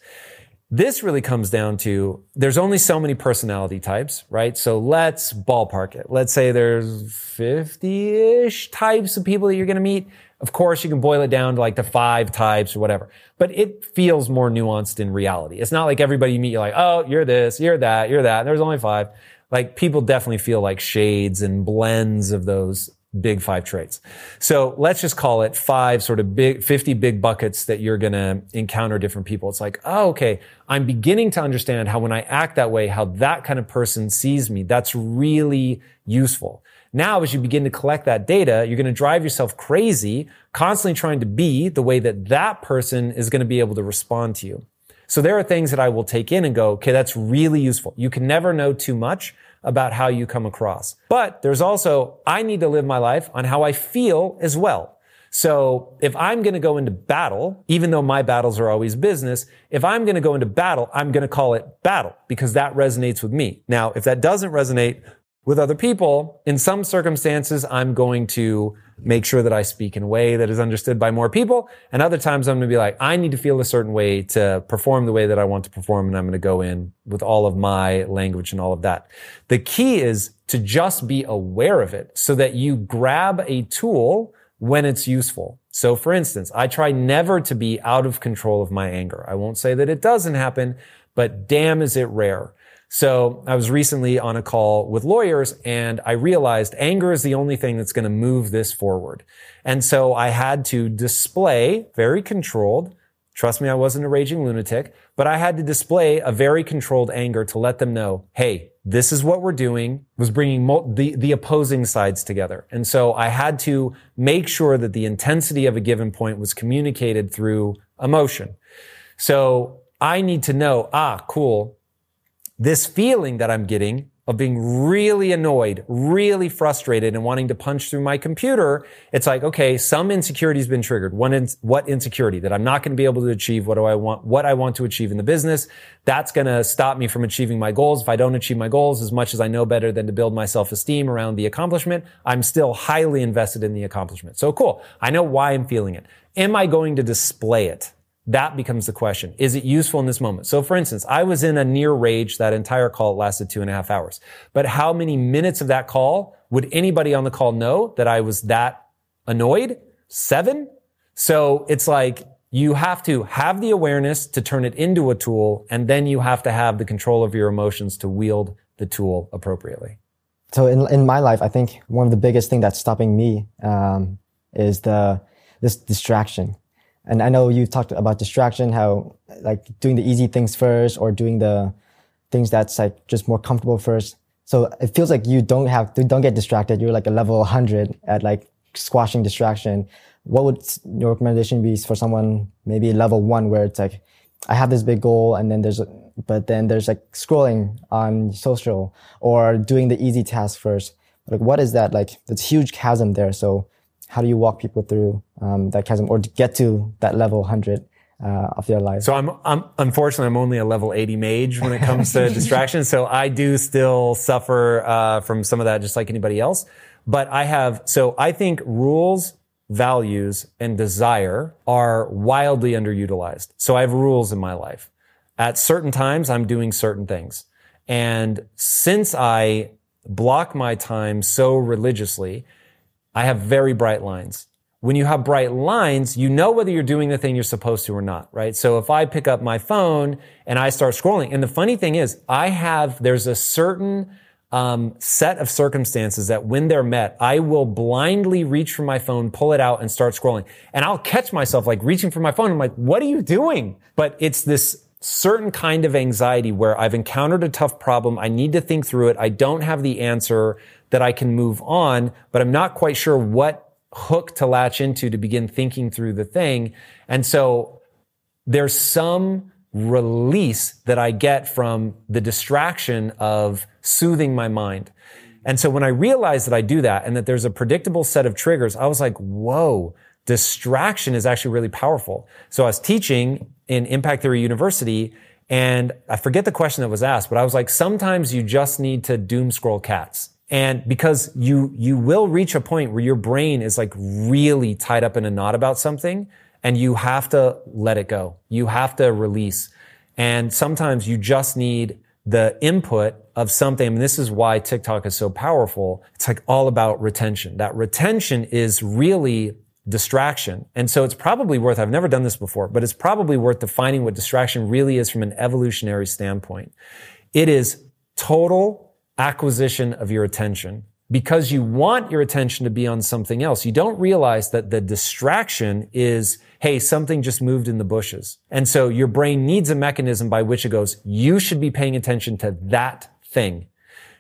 S2: This really comes down to there's only so many personality types, right? So let's ballpark it. Let's say there's 50-ish types of people that you're going to meet. Of course, you can boil it down to like the five types or whatever, but it feels more nuanced in reality. It's not like everybody you meet, you're like, oh, you're this, you're that, you're that. There's only five. Like people definitely feel like shades and blends of those big five traits. So let's just call it five sort of big, 50 big buckets that you're going to encounter different people. It's like, oh, okay. I'm beginning to understand how when I act that way, how that kind of person sees me. That's really useful. Now, as you begin to collect that data, you're going to drive yourself crazy, constantly trying to be the way that that person is going to be able to respond to you. So there are things that I will take in and go, okay, that's really useful. You can never know too much about how you come across. But there's also, I need to live my life on how I feel as well. So if I'm going to go into battle, even though my battles are always business, if I'm going to go into battle, I'm going to call it battle because that resonates with me. Now, if that doesn't resonate with other people, in some circumstances, I'm going to make sure that I speak in a way that is understood by more people. And other times I'm going to be like, I need to feel a certain way to perform the way that I want to perform. And I'm going to go in with all of my language and all of that. The key is to just be aware of it so that you grab a tool when it's useful. So for instance, I try never to be out of control of my anger. I won't say that it doesn't happen, but damn is it rare. So I was recently on a call with lawyers and I realized anger is the only thing that's going to move this forward. And so I had to display very controlled. Trust me, I wasn't a raging lunatic, but I had to display a very controlled anger to let them know, Hey, this is what we're doing was bringing the, the opposing sides together. And so I had to make sure that the intensity of a given point was communicated through emotion. So I need to know, ah, cool this feeling that I'm getting of being really annoyed, really frustrated and wanting to punch through my computer, it's like, okay, some insecurity has been triggered. In, what insecurity? That I'm not going to be able to achieve what do I want, what I want to achieve in the business. That's going to stop me from achieving my goals. If I don't achieve my goals, as much as I know better than to build my self-esteem around the accomplishment, I'm still highly invested in the accomplishment. So cool. I know why I'm feeling it. Am I going to display it? That becomes the question. Is it useful in this moment? So for instance, I was in a near rage. That entire call lasted two and a half hours. But how many minutes of that call would anybody on the call know that I was that annoyed? Seven? So it's like you have to have the awareness to turn it into a tool and then you have to have the control of your emotions to wield the tool appropriately.
S3: So in, in my life, I think one of the biggest thing that's stopping me, um, is the, this distraction and I know you talked about distraction, how like doing the easy things first or doing the things that's like just more comfortable first. So it feels like you don't have, you don't get distracted. You're like a level 100 at like squashing distraction. What would your recommendation be for someone maybe level one where it's like, I have this big goal and then there's, but then there's like scrolling on social or doing the easy task first. Like, what is that? Like, there's huge chasm there. So how do you walk people through um, that chasm or to get to that level 100 uh, of their life?
S2: So I'm, I'm, unfortunately, I'm only a level 80 mage when it comes to distraction. So I do still suffer, uh, from some of that just like anybody else. But I have, so I think rules, values, and desire are wildly underutilized. So I have rules in my life. At certain times, I'm doing certain things. And since I block my time so religiously, I have very bright lines. When you have bright lines, you know whether you're doing the thing you're supposed to or not, right? So if I pick up my phone and I start scrolling, and the funny thing is, I have, there's a certain um, set of circumstances that when they're met, I will blindly reach for my phone, pull it out and start scrolling. And I'll catch myself like reaching for my phone. I'm like, what are you doing? But it's this certain kind of anxiety where I've encountered a tough problem. I need to think through it. I don't have the answer that I can move on, but I'm not quite sure what hook to latch into to begin thinking through the thing. And so there's some release that I get from the distraction of soothing my mind. And so when I realized that I do that and that there's a predictable set of triggers, I was like, whoa, distraction is actually really powerful. So I was teaching in Impact Theory University and I forget the question that was asked, but I was like, sometimes you just need to doom scroll cats. And because you, you will reach a point where your brain is like really tied up in a knot about something and you have to let it go. You have to release. And sometimes you just need the input of something. And this is why TikTok is so powerful. It's like all about retention. That retention is really distraction. And so it's probably worth, I've never done this before, but it's probably worth defining what distraction really is from an evolutionary standpoint. It is total acquisition of your attention because you want your attention to be on something else. You don't realize that the distraction is, hey, something just moved in the bushes. And so your brain needs a mechanism by which it goes, you should be paying attention to that thing.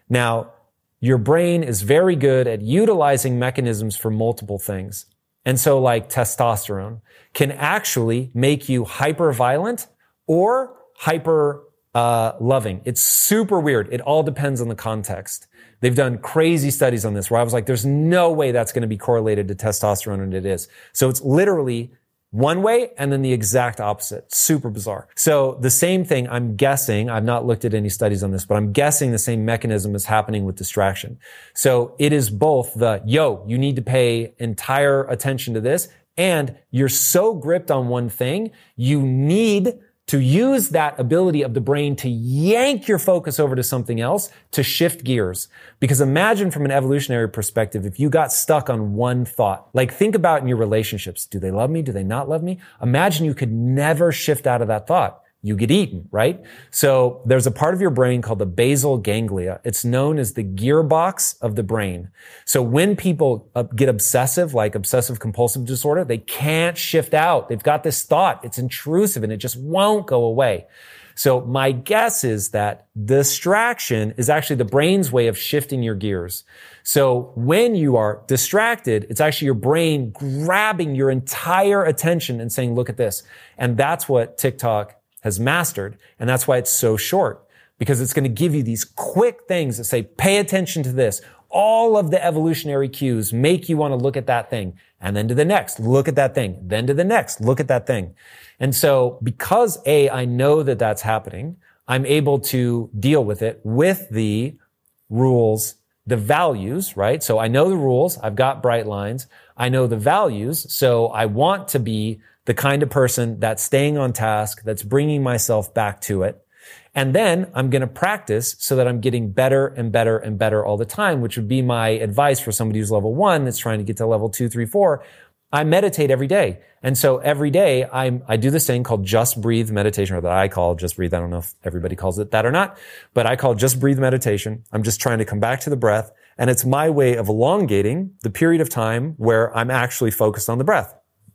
S2: Now, your brain is very good at utilizing mechanisms for multiple things. And so like testosterone can actually make you hyper violent or hyper uh, loving. It's super weird. It all depends on the context. They've done crazy studies on this where I was like, there's no way that's going to be correlated to testosterone and it is. So it's literally one way and then the exact opposite. Super bizarre. So the same thing, I'm guessing, I've not looked at any studies on this, but I'm guessing the same mechanism is happening with distraction. So it is both the, yo, you need to pay entire attention to this and you're so gripped on one thing, you need to use that ability of the brain to yank your focus over to something else to shift gears. Because imagine from an evolutionary perspective, if you got stuck on one thought, like think about in your relationships. Do they love me? Do they not love me? Imagine you could never shift out of that thought you get eaten, right? So there's a part of your brain called the basal ganglia. It's known as the gearbox of the brain. So when people uh, get obsessive, like obsessive compulsive disorder, they can't shift out. They've got this thought. It's intrusive and it just won't go away. So my guess is that distraction is actually the brain's way of shifting your gears. So when you are distracted, it's actually your brain grabbing your entire attention and saying, look at this. And that's what TikTok has mastered. And that's why it's so short because it's going to give you these quick things that say, pay attention to this. All of the evolutionary cues make you want to look at that thing and then to the next, look at that thing, then to the next, look at that thing. And so because A, I know that that's happening, I'm able to deal with it with the rules, the values, right? So I know the rules. I've got bright lines. I know the values. So I want to be the kind of person that's staying on task, that's bringing myself back to it. And then I'm going to practice so that I'm getting better and better and better all the time, which would be my advice for somebody who's level one that's trying to get to level two, three, four. I meditate every day. And so every day I, I do this thing called just breathe meditation or that I call just breathe. I don't know if everybody calls it that or not, but I call just breathe meditation. I'm just trying to come back to the breath. And it's my way of elongating the period of time where I'm actually focused on the breath.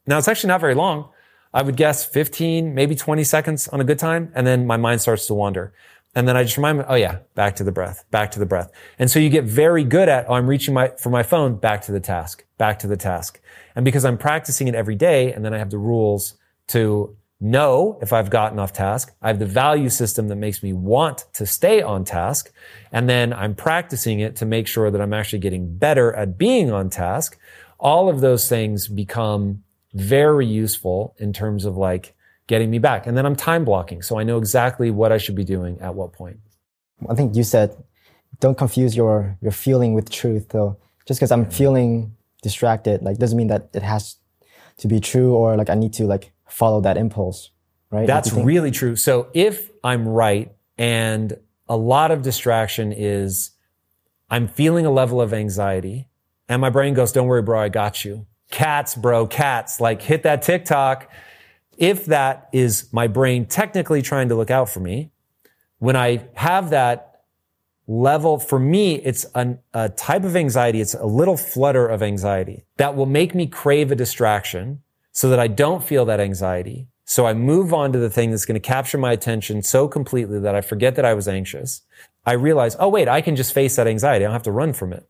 S2: Now it's actually not very long. I would guess 15, maybe 20 seconds on a good time. And then my mind starts to wander. And then I just remind me, oh yeah, back to the breath, back to the breath. And so you get very good at, oh, I'm reaching my, for my phone, back to the task, back to the task. And because I'm practicing it every day, and then I have the rules to know if I've gotten off task. I have the value system that makes me want to stay on task. And then I'm practicing it to make sure that I'm actually getting better at being on task. All of those things become very useful in terms of like getting me back. And then I'm time blocking. So I know exactly what I should be doing at what point.
S3: I think you said, don't confuse your, your feeling with truth though. Just because I'm mm-hmm. feeling distracted, like doesn't mean that it has to be true or like I need to like follow that impulse, right?
S2: That's really true. So if I'm right and a lot of distraction is I'm feeling a level of anxiety and my brain goes, don't worry, bro, I got you. Cats, bro, cats, like hit that TikTok. If that is my brain technically trying to look out for me, when I have that level, for me, it's an, a type of anxiety. It's a little flutter of anxiety that will make me crave a distraction so that I don't feel that anxiety. So I move on to the thing that's going to capture my attention so completely that I forget that I was anxious. I realize, oh, wait, I can just face that anxiety. I don't have to run from it.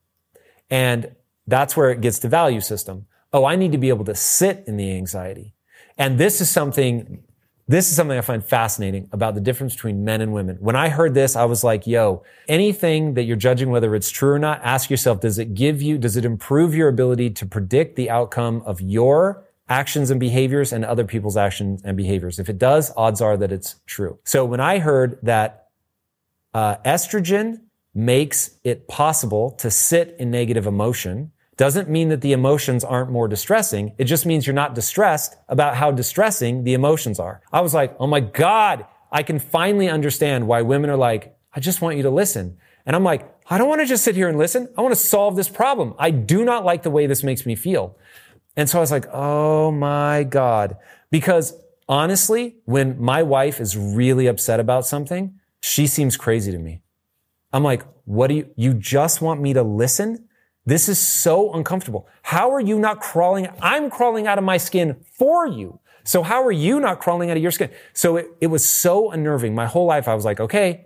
S2: And that's where it gets to value system. Oh, I need to be able to sit in the anxiety. And this is something, this is something I find fascinating about the difference between men and women. When I heard this, I was like, yo, anything that you're judging, whether it's true or not, ask yourself, does it give you, does it improve your ability to predict the outcome of your actions and behaviors and other people's actions and behaviors. If it does, odds are that it's true. So when I heard that uh, estrogen makes it possible to sit in negative emotion, doesn't mean that the emotions aren't more distressing. It just means you're not distressed about how distressing the emotions are. I was like, oh my God, I can finally understand why women are like, I just want you to listen. And I'm like, I don't want to just sit here and listen. I want to solve this problem. I do not like the way this makes me feel. And so I was like, oh my God. Because honestly, when my wife is really upset about something, she seems crazy to me. I'm like, what do you, you just want me to listen? This is so uncomfortable. How are you not crawling? I'm crawling out of my skin for you. So how are you not crawling out of your skin? So it, it was so unnerving. My whole life, I was like, okay,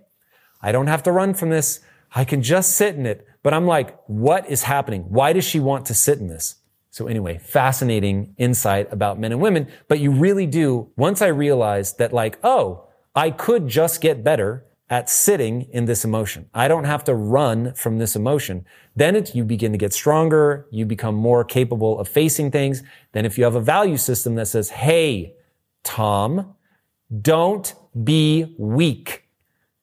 S2: I don't have to run from this. I can just sit in it. But I'm like, what is happening? Why does she want to sit in this? So anyway, fascinating insight about men and women. But you really do, once I realized that like, oh, I could just get better at sitting in this emotion. I don't have to run from this emotion. Then you begin to get stronger. You become more capable of facing things. Then if you have a value system that says, Hey, Tom, don't be weak.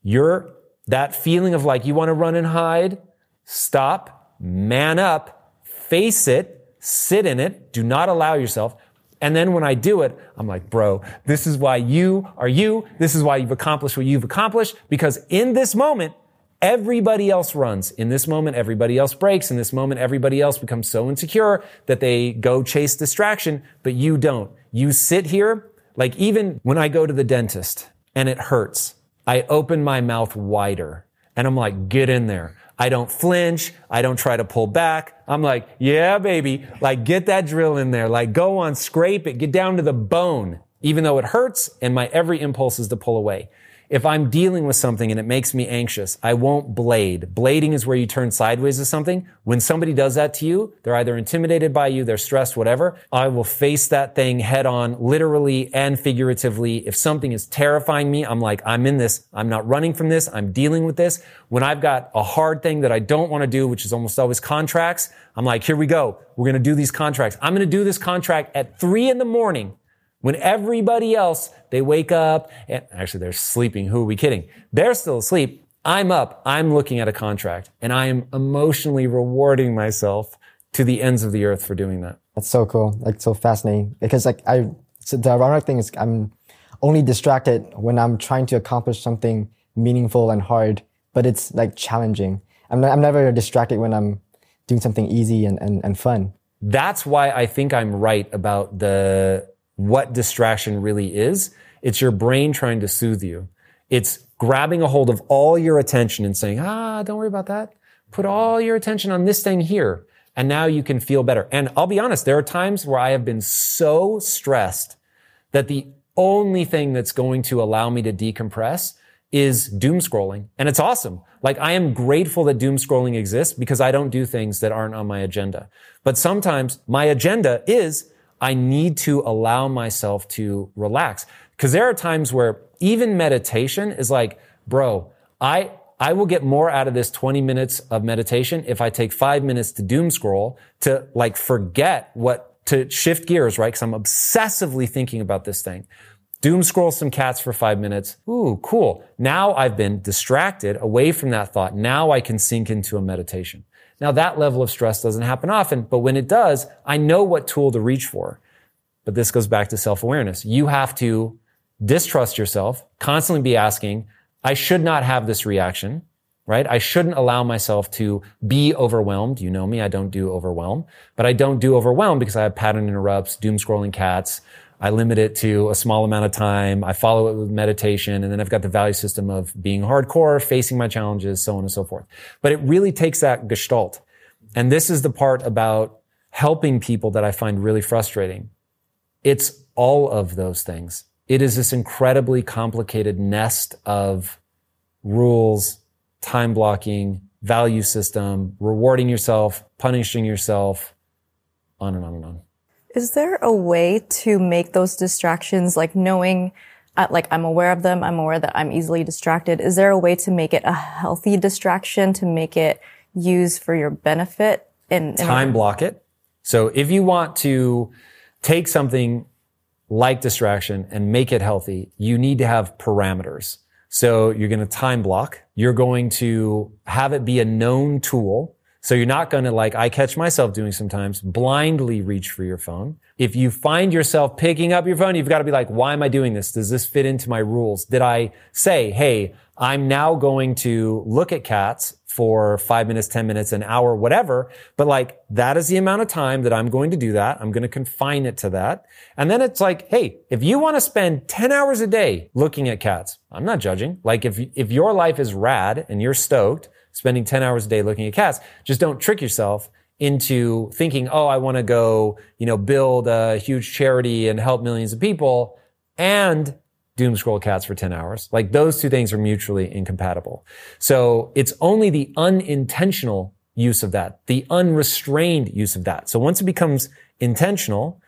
S2: You're that feeling of like you want to run and hide. Stop, man up, face it, sit in it. Do not allow yourself. And then when I do it, I'm like, bro, this is why you are you. This is why you've accomplished what you've accomplished. Because in this moment, everybody else runs. In this moment, everybody else breaks. In this moment, everybody else becomes so insecure that they go chase distraction, but you don't. You sit here, like even when I go to the dentist and it hurts, I open my mouth wider and I'm like, get in there. I don't flinch. I don't try to pull back. I'm like, yeah, baby. Like, get that drill in there. Like, go on, scrape it, get down to the bone, even though it hurts. And my every impulse is to pull away. If I'm dealing with something and it makes me anxious, I won't blade. Blading is where you turn sideways to something. When somebody does that to you, they're either intimidated by you, they're stressed, whatever. I will face that thing head on, literally and figuratively. If something is terrifying me, I'm like, I'm in this. I'm not running from this. I'm dealing with this. When I've got a hard thing that I don't want to do, which is almost always contracts, I'm like, here we go. We're going to do these contracts. I'm going to do this contract at three in the morning when everybody else, they wake up and actually they're sleeping. Who are we kidding? They're still asleep. I'm up. I'm looking at a contract and I am emotionally rewarding myself to the ends of the earth for doing that.
S3: That's so cool. Like so fascinating because like I, so the ironic thing is I'm only distracted when I'm trying to accomplish something meaningful and hard, but it's like challenging. I'm, I'm never distracted when I'm doing something easy and, and, and fun.
S2: That's why I think I'm right about the what distraction really is. It's your brain trying to soothe you. It's grabbing a hold of all your attention and saying, ah, don't worry about that. Put all your attention on this thing here. And now you can feel better. And I'll be honest, there are times where I have been so stressed that the only thing that's going to allow me to decompress is doom scrolling. And it's awesome. Like I am grateful that doom scrolling exists because I don't do things that aren't on my agenda. But sometimes my agenda is I need to allow myself to relax. Cause there are times where even meditation is like, bro, I, I will get more out of this 20 minutes of meditation if I take five minutes to doom scroll to like forget what, to shift gears, right? Cause I'm obsessively thinking about this thing. Doom scroll some cats for five minutes. Ooh, cool. Now I've been distracted away from that thought. Now I can sink into a meditation. Now that level of stress doesn't happen often, but when it does, I know what tool to reach for. But this goes back to self-awareness. You have to distrust yourself, constantly be asking, I should not have this reaction, right? I shouldn't allow myself to be overwhelmed. You know me, I don't do overwhelm, but I don't do overwhelm because I have pattern interrupts, doom scrolling cats. I limit it to a small amount of time. I follow it with meditation. And then I've got the value system of being hardcore, facing my challenges, so on and so forth. But it really takes that gestalt. And this is the part about helping people that I find really frustrating. It's all of those things. It is this incredibly complicated nest of rules, time blocking, value system, rewarding yourself, punishing yourself, on and on and on.
S5: Is there a way to make those distractions, like knowing, uh, like I'm aware of them, I'm aware that I'm easily distracted. Is there a way to make it a healthy distraction, to make it use for your benefit?
S2: In time block it. So if you want to take something like distraction and make it healthy, you need to have parameters. So you're going to time block. You're going to have it be a known tool. So you're not going to like, I catch myself doing sometimes blindly reach for your phone. If you find yourself picking up your phone, you've got to be like, why am I doing this? Does this fit into my rules? Did I say, Hey, I'm now going to look at cats for five minutes, 10 minutes, an hour, whatever. But like, that is the amount of time that I'm going to do that. I'm going to confine it to that. And then it's like, hey, if you want to spend 10 hours a day looking at cats, I'm not judging. Like, if, if your life is rad and you're stoked spending 10 hours a day looking at cats, just don't trick yourself into thinking, oh, I want to go, you know, build a huge charity and help millions of people and doom scroll cats for 10 hours. Like those two things are mutually incompatible. So it's only the unintentional use of that, the unrestrained use of that. So once it becomes intentional,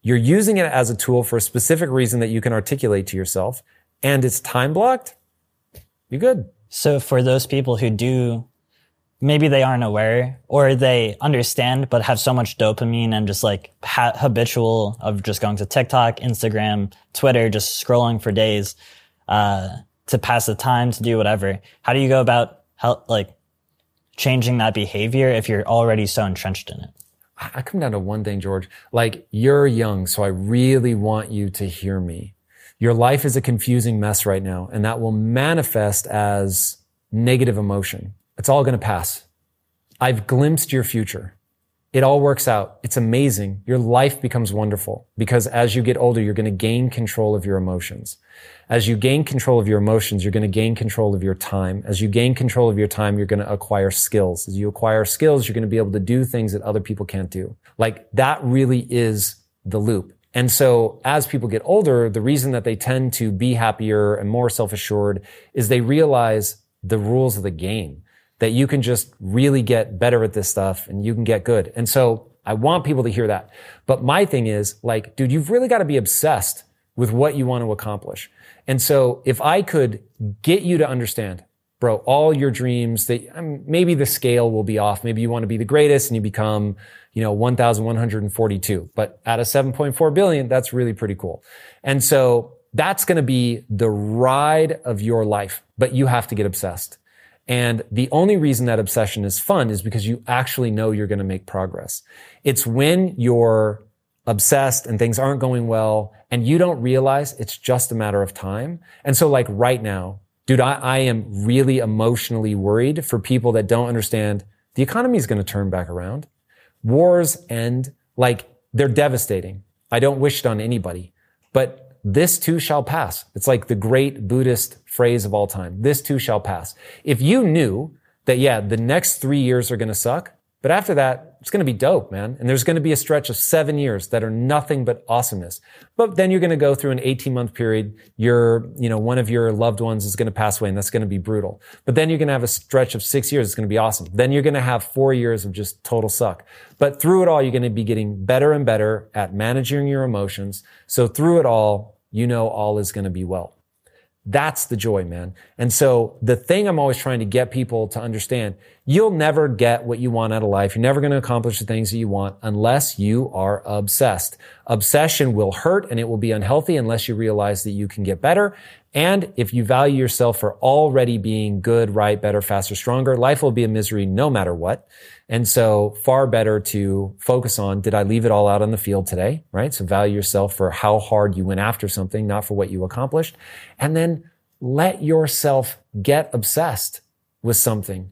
S2: you're using it as a tool for a specific reason that you can articulate to yourself and it's time blocked. You're good.
S4: So for those people who do maybe they aren't aware or they understand but have so much dopamine and just like ha- habitual of just going to TikTok, Instagram, Twitter, just scrolling for days uh, to pass the time to do whatever. How do you go about like changing that behavior if you're already so entrenched in it?
S2: I come down to one thing, George. Like you're young, so I really want you to hear me. Your life is a confusing mess right now, and that will manifest as negative emotion. It's all going to pass. I've glimpsed your future. It all works out. It's amazing. Your life becomes wonderful because as you get older, you're going to gain control of your emotions. As you gain control of your emotions, you're going to gain control of your time. As you gain control of your time, you're going to acquire skills. As you acquire skills, you're going to be able to do things that other people can't do. Like that really is the loop. And so as people get older, the reason that they tend to be happier and more self-assured is they realize the rules of the game that you can just really get better at this stuff and you can get good. And so I want people to hear that. But my thing is like, dude, you've really got to be obsessed with what you want to accomplish. And so if I could get you to understand, bro, all your dreams that um, maybe the scale will be off. Maybe you want to be the greatest and you become, you know, 1,142, but at a 7.4 billion, that's really pretty cool. And so that's going to be the ride of your life, but you have to get obsessed. And the only reason that obsession is fun is because you actually know you're going to make progress. It's when you're obsessed and things aren't going well and you don't realize it's just a matter of time. And so like right now, dude, I, I am really emotionally worried for people that don't understand the economy is going to turn back around. Wars end like they're devastating. I don't wish it on anybody, but this too shall pass. It's like the great Buddhist phrase of all time. This too shall pass. If you knew that, yeah, the next three years are going to suck, but after that, It's going to be dope, man. And there's going to be a stretch of seven years that are nothing but awesomeness. But then you're going to go through an 18 month period. Your, you know, one of your loved ones is going to pass away and that's going to be brutal. But then you're going to have a stretch of six years. It's going to be awesome. Then you're going to have four years of just total suck. But through it all, you're going to be getting better and better at managing your emotions. So through it all, you know all is going to be well. That's the joy, man. And so the thing I'm always trying to get people to understand, you'll never get what you want out of life. You're never going to accomplish the things that you want unless you are obsessed. Obsession will hurt and it will be unhealthy unless you realize that you can get better. And if you value yourself for already being good, right, better, faster, stronger, life will be a misery no matter what. And so far better to focus on, did I leave it all out on the field today? Right? So value yourself for how hard you went after something, not for what you accomplished. And then let yourself get obsessed with something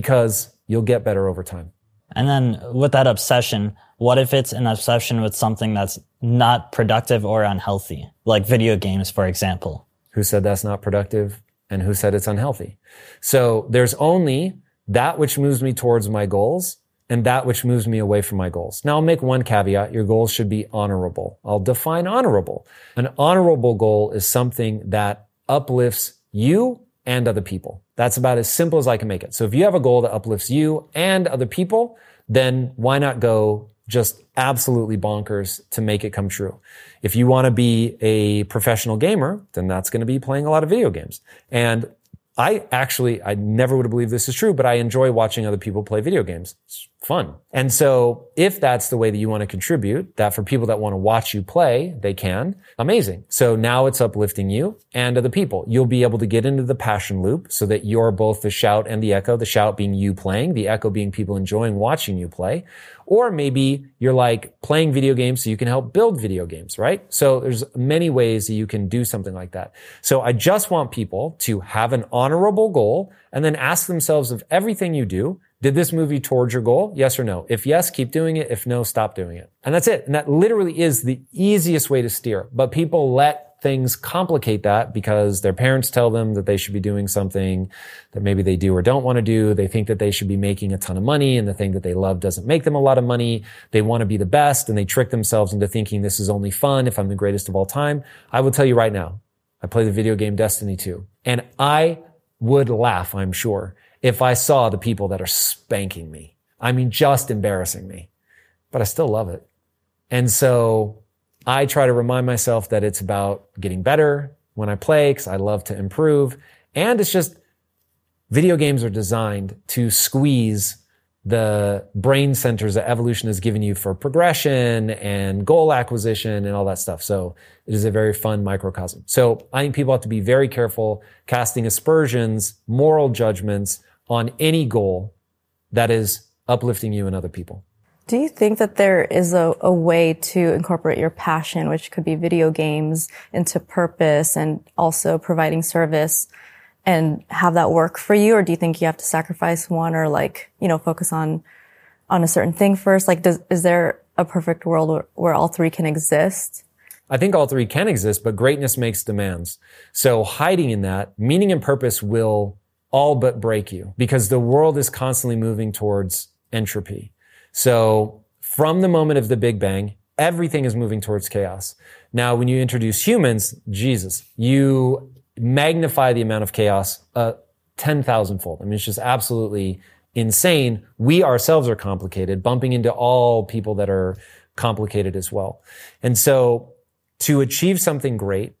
S2: because you'll get better over time.
S4: And then with that obsession, what if it's an obsession with something that's not productive or unhealthy, like video games, for example?
S2: Who said that's not productive and who said it's unhealthy? So there's only that which moves me towards my goals and that which moves me away from my goals. Now I'll make one caveat. Your goals should be honorable. I'll define honorable. An honorable goal is something that uplifts you and other people. That's about as simple as I can make it. So if you have a goal that uplifts you and other people, then why not go just absolutely bonkers to make it come true. If you want to be a professional gamer, then that's going to be playing a lot of video games. And I actually, I never would have believed this is true, but I enjoy watching other people play video games. It's fun. And so if that's the way that you want to contribute, that for people that want to watch you play, they can, amazing. So now it's uplifting you and other people. You'll be able to get into the passion loop so that you're both the shout and the echo, the shout being you playing, the echo being people enjoying watching you play. Or maybe you're like playing video games so you can help build video games, right? So there's many ways that you can do something like that. So I just want people to have an honorable goal and then ask themselves of everything you do, did this you towards your goal? Yes or no? If yes, keep doing it. If no, stop doing it. And that's it. And that literally is the easiest way to steer. But people let things complicate that because their parents tell them that they should be doing something that maybe they do or don't want to do. They think that they should be making a ton of money and the thing that they love doesn't make them a lot of money. They want to be the best and they trick themselves into thinking this is only fun if I'm the greatest of all time. I will tell you right now, I play the video game Destiny 2 and I would laugh, I'm sure, if I saw the people that are spanking me. I mean, just embarrassing me, but I still love it. And so I try to remind myself that it's about getting better when I play because I love to improve. And it's just video games are designed to squeeze the brain centers that evolution has given you for progression and goal acquisition and all that stuff. So it is a very fun microcosm. So I think people have to be very careful casting aspersions, moral judgments on any goal that is uplifting you and other people.
S5: Do you think that there is a, a, way to incorporate your passion, which could be video games, into purpose and also providing service and have that work for you? Or do you think you have to sacrifice one or like, you know, focus on, on a certain thing first? Like, does, is there a perfect world where, where all three can exist?
S2: I think all three can exist, but greatness makes demands. So hiding in that, meaning and purpose will all but break you because the world is constantly moving towards entropy. So from the moment of the Big Bang, everything is moving towards chaos. Now, when you introduce humans, Jesus, you magnify the amount of chaos uh, 10,000 fold. I mean, it's just absolutely insane. We ourselves are complicated, bumping into all people that are complicated as well. And so to achieve something great,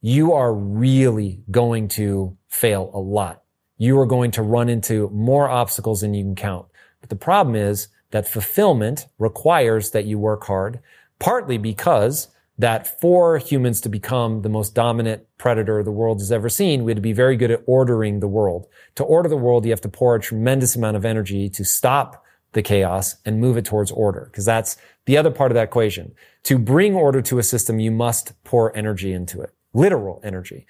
S2: you are really going to fail a lot. You are going to run into more obstacles than you can count. But the problem is that fulfillment requires that you work hard, partly because that for humans to become the most dominant predator the world has ever seen, we had to be very good at ordering the world. To order the world, you have to pour a tremendous amount of energy to stop the chaos and move it towards order. Because that's the other part of that equation. To bring order to a system, you must pour energy into it. Literal energy.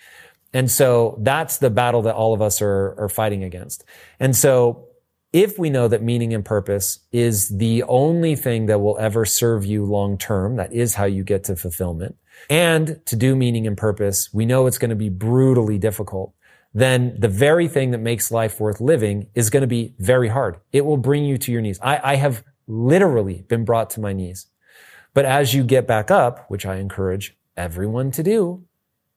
S2: And so that's the battle that all of us are, are fighting against. And so if we know that meaning and purpose is the only thing that will ever serve you long term, that is how you get to fulfillment, and to do meaning and purpose, we know it's going to be brutally difficult, then the very thing that makes life worth living is going to be very hard. It will bring you to your knees. I, I have literally been brought to my knees. But as you get back up, which I encourage everyone to do,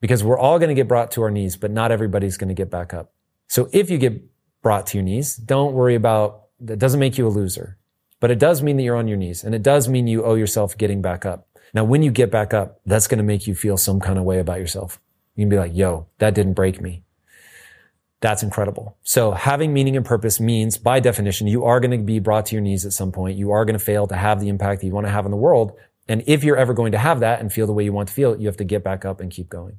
S2: because we're all going to get brought to our knees, but not everybody's going to get back up. So if you get brought to your knees, don't worry about, that doesn't make you a loser, but it does mean that you're on your knees and it does mean you owe yourself getting back up. Now, when you get back up, that's going to make you feel some kind of way about yourself. You can be like, yo, that didn't break me. That's incredible. So having meaning and purpose means by definition, you are going to be brought to your knees at some point. You are going to fail to have the impact that you want to have in the world. And if you're ever going to have that and feel the way you want to feel, you have to get back up and keep going.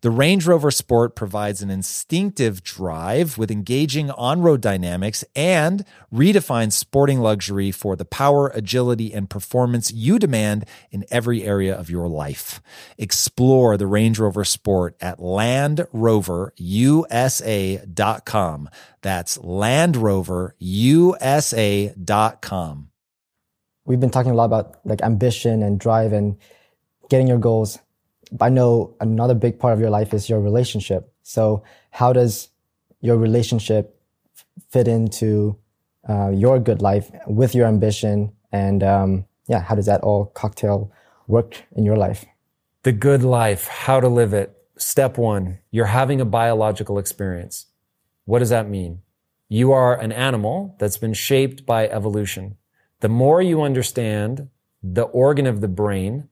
S1: The Range Rover Sport provides an instinctive drive with engaging on road dynamics and redefines sporting luxury for the power, agility, and performance you demand in every area of your life. Explore the Range Rover Sport at LandRoverUSA.com. That's LandRoverUSA.com.
S3: We've been talking a lot about like ambition and drive and getting your goals. I know another big part of your life is your relationship. So how does your relationship fit into uh, your good life with your ambition? And um, yeah, how does that all cocktail work in your life?
S2: The good life, how to live it. Step one, you're having a biological experience. What does that mean? You are an animal that's been shaped by evolution. The more you understand the organ of the brain,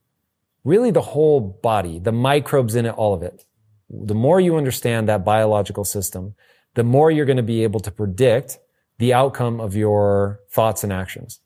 S2: really the whole body, the microbes in it, all of it, the more you understand that biological system, the more you're going to be able to predict the outcome of your thoughts and actions.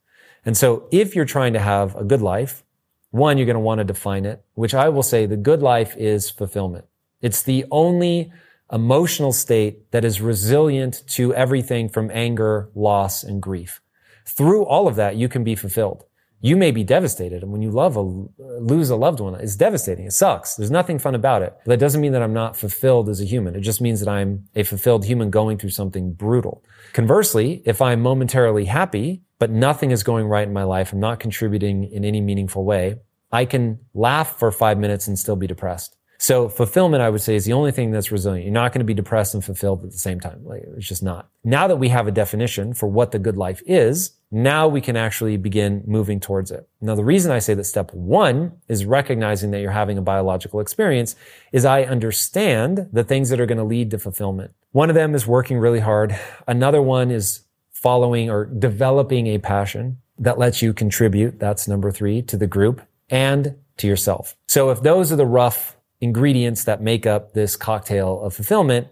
S2: And so if you're trying to have a good life, one, you're going to want to define it, which I will say the good life is fulfillment. It's the only emotional state that is resilient to everything from anger, loss, and grief. Through all of that, you can be fulfilled. You may be devastated. And when you love a, lose a loved one, it's devastating. It sucks. There's nothing fun about it. But that doesn't mean that I'm not fulfilled as a human. It just means that I'm a fulfilled human going through something brutal. Conversely, if I'm momentarily happy, but nothing is going right in my life, I'm not contributing in any meaningful way, I can laugh for five minutes and still be depressed. So fulfillment, I would say, is the only thing that's resilient. You're not going to be depressed and fulfilled at the same time. Like, it's just not. Now that we have a definition for what the good life is, now we can actually begin moving towards it. Now, the reason I say that step one is recognizing that you're having a biological experience is I understand the things that are going to lead to fulfillment. One of them is working really hard. Another one is following or developing a passion that lets you contribute. That's number three to the group and to yourself. So if those are the rough ingredients that make up this cocktail of fulfillment,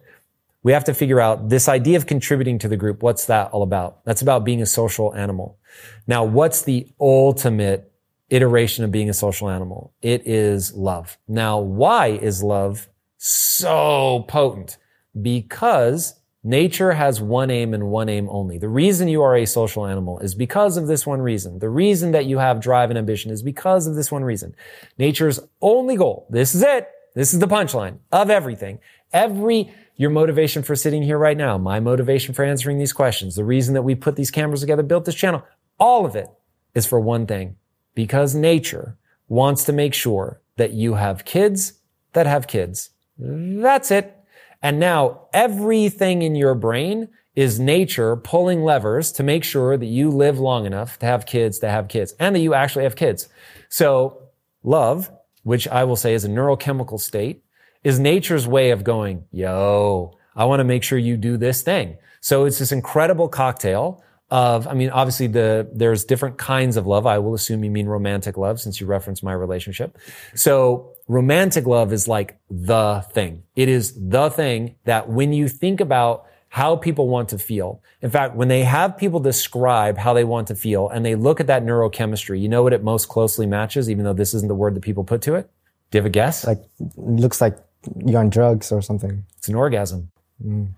S2: we have to figure out this idea of contributing to the group. What's that all about? That's about being a social animal. Now, what's the ultimate iteration of being a social animal? It is love. Now, why is love so potent? Because Nature has one aim and one aim only. The reason you are a social animal is because of this one reason. The reason that you have drive and ambition is because of this one reason. Nature's only goal, this is it, this is the punchline of everything. Every, your motivation for sitting here right now, my motivation for answering these questions, the reason that we put these cameras together, built this channel, all of it is for one thing. Because nature wants to make sure that you have kids that have kids. That's it. And now everything in your brain is nature pulling levers to make sure that you live long enough to have kids to have kids and that you actually have kids. So love which I will say is a neurochemical state, is nature's way of going, yo, I want to make sure you do this thing. So it's this incredible cocktail of, I mean, obviously the, there's different kinds of love. I will assume you mean romantic love since you referenced my relationship. So romantic love is like the thing. It is the thing that when you think about how people want to feel. In fact, when they have people describe how they want to feel and they look at that neurochemistry, you know what it most closely matches, even though this isn't the word that people put to it? Do you have a guess?
S3: Like, it looks like you're on drugs or something.
S2: It's an orgasm. Mm.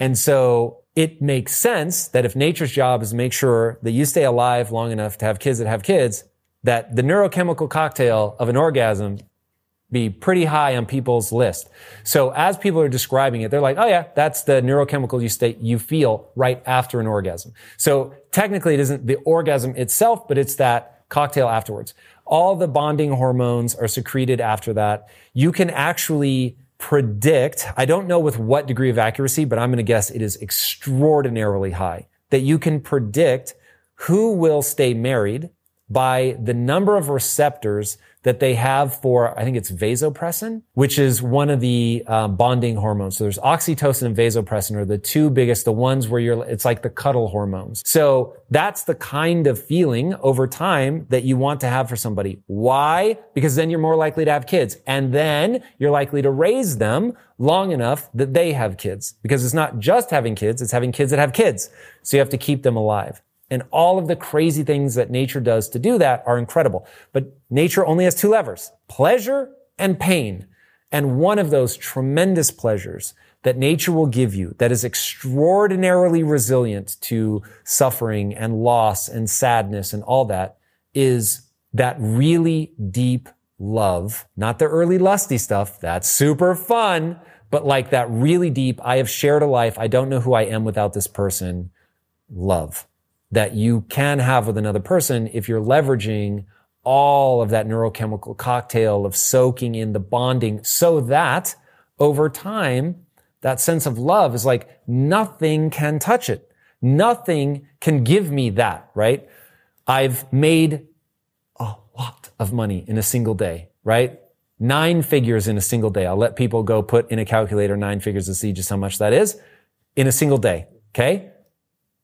S2: And so it makes sense that if nature's job is to make sure that you stay alive long enough to have kids that have kids, that the neurochemical cocktail of an orgasm be pretty high on people's list. So as people are describing it, they're like, oh yeah, that's the neurochemical you state you feel right after an orgasm. So technically it isn't the orgasm itself, but it's that cocktail afterwards. All the bonding hormones are secreted after that. You can actually predict, I don't know with what degree of accuracy, but I'm going to guess it is extraordinarily high that you can predict who will stay married by the number of receptors that they have for, I think it's vasopressin, which is one of the uh, bonding hormones. So there's oxytocin and vasopressin are the two biggest, the ones where you're, it's like the cuddle hormones. So that's the kind of feeling over time that you want to have for somebody. Why? Because then you're more likely to have kids. And then you're likely to raise them long enough that they have kids. Because it's not just having kids, it's having kids that have kids. So you have to keep them alive. And all of the crazy things that nature does to do that are incredible. But nature only has two levers, pleasure and pain. And one of those tremendous pleasures that nature will give you that is extraordinarily resilient to suffering and loss and sadness and all that is that really deep love, not the early lusty stuff. That's super fun, but like that really deep, I have shared a life. I don't know who I am without this person. Love that you can have with another person if you're leveraging all of that neurochemical cocktail of soaking in the bonding so that over time, that sense of love is like nothing can touch it. Nothing can give me that, right? I've made a lot of money in a single day, right? Nine figures in a single day. I'll let people go put in a calculator nine figures to see just how much that is in a single day. Okay.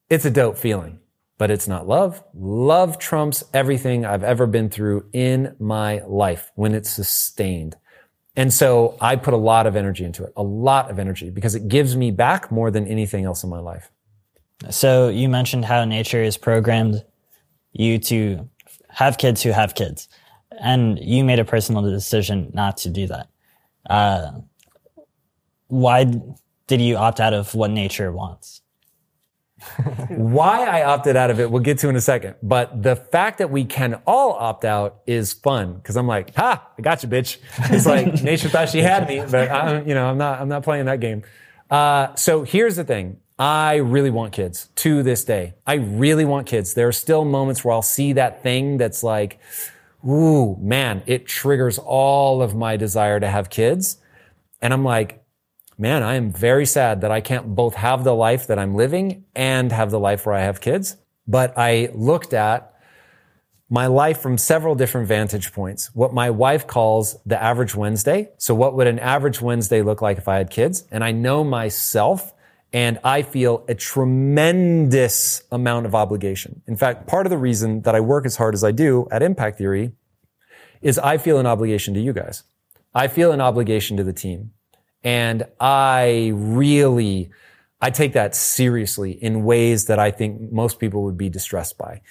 S2: It's a dope feeling but it's not love. Love trumps everything I've ever been through in my life when it's sustained. And so I put a lot of energy into it, a lot of energy because it gives me back more than anything else in my life.
S4: So you mentioned how nature is programmed you to have kids who have kids, and you made a personal decision not to do that. Uh, why did you opt out of what nature wants?
S2: Why I opted out of it, we'll get to in a second. But the fact that we can all opt out is fun because I'm like, ha, I got you, bitch. It's like nature thought she had me, but I'm, you know, I'm not, I'm not playing that game. Uh, so here's the thing. I really want kids to this day. I really want kids. There are still moments where I'll see that thing that's like, ooh, man, it triggers all of my desire to have kids. And I'm like, man, I am very sad that I can't both have the life that I'm living and have the life where I have kids. But I looked at my life from several different vantage points. What my wife calls the average Wednesday. So what would an average Wednesday look like if I had kids? And I know myself and I feel a tremendous amount of obligation. In fact, part of the reason that I work as hard as I do at Impact Theory is I feel an obligation to you guys. I feel an obligation to the team. And I really, I take that seriously in ways that I think most people would be distressed by.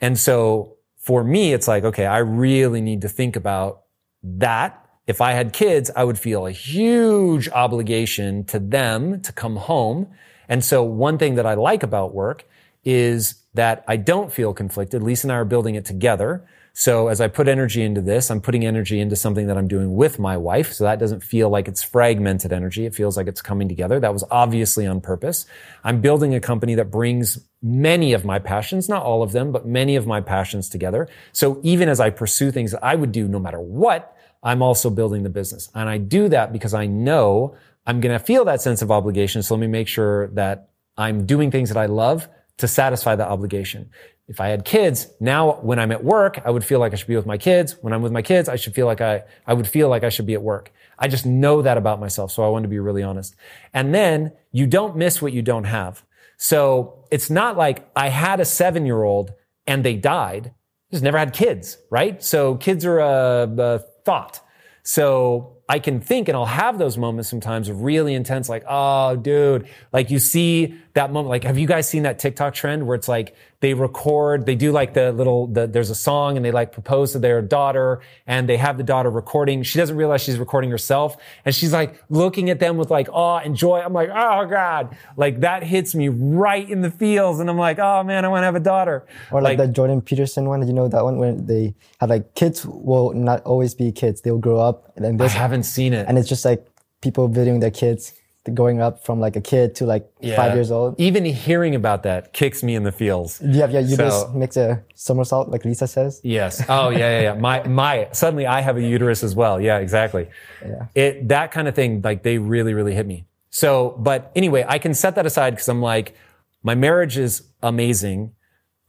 S2: And so for me, it's like, okay, I really need to think about that. If I had kids, I would feel a huge obligation to them to come home. And so one thing that I like about work is that I don't feel conflicted. Lisa and I are building it together. So as I put energy into this, I'm putting energy into something that I'm doing with my wife. So that doesn't feel like it's fragmented energy. It feels like it's coming together. That was obviously on purpose. I'm building a company that brings many of my passions, not all of them, but many of my passions together. So even as I pursue things that I would do no matter what, I'm also building the business. And I do that because I know I'm going to feel that sense of obligation. So let me make sure that I'm doing things that I love to satisfy that obligation. If I had kids, now when I'm at work, I would feel like I should be with my kids. When I'm with my kids, I should feel like I, I would feel like I should be at work. I just know that about myself. So I want to be really honest. And then you don't miss what you don't have. So it's not like I had a seven year old and they died. Just never had kids, right? So kids are a, a thought. So I can think and I'll have those moments sometimes of really intense, like, oh, dude, like you see that moment. Like, have you guys seen that TikTok trend where it's like they record, they do like the little, the, there's a song and they like propose to their daughter and they have the daughter recording. She doesn't realize she's recording herself and she's like looking at them with like awe and joy. I'm like, oh God, like that hits me right in the feels. And I'm like, oh man, I want to have a daughter.
S3: Or like, the Jordan Peterson one, you know that one where they have like kids will not always be kids. They'll grow up and
S2: I haven't seen it.
S3: And it's just like people videoing their kids going up from like a kid to like yeah. five years old.
S2: Even hearing about that kicks me in the feels.
S3: Yeah, yeah. You so, just makes a somersault, like Lisa says.
S2: Yes. Oh, yeah, yeah, yeah. My, my. Suddenly, I have a uterus as well. Yeah, exactly. Yeah. It that kind of thing. Like they really, really hit me. So, but anyway, I can set that aside because I'm like, my marriage is amazing.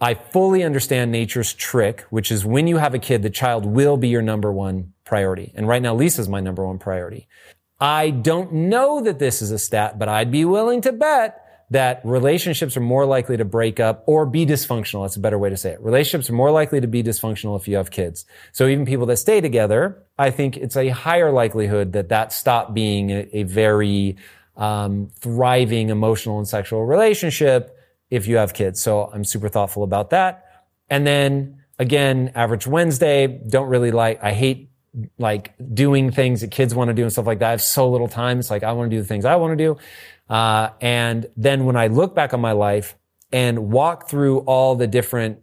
S2: I fully understand nature's trick, which is when you have a kid, the child will be your number one priority. And right now, Lisa's my number one priority. I don't know that this is a stat, but I'd be willing to bet that relationships are more likely to break up or be dysfunctional. That's a better way to say it. Relationships are more likely to be dysfunctional if you have kids. So even people that stay together, I think it's a higher likelihood that that stop being a, a very um, thriving emotional and sexual relationship if you have kids. So I'm super thoughtful about that. And then again, average Wednesday, don't really like, I hate like doing things that kids want to do and stuff like that. I have so little time. It's like I want to do the things I want to do. Uh, and then when I look back on my life and walk through all the different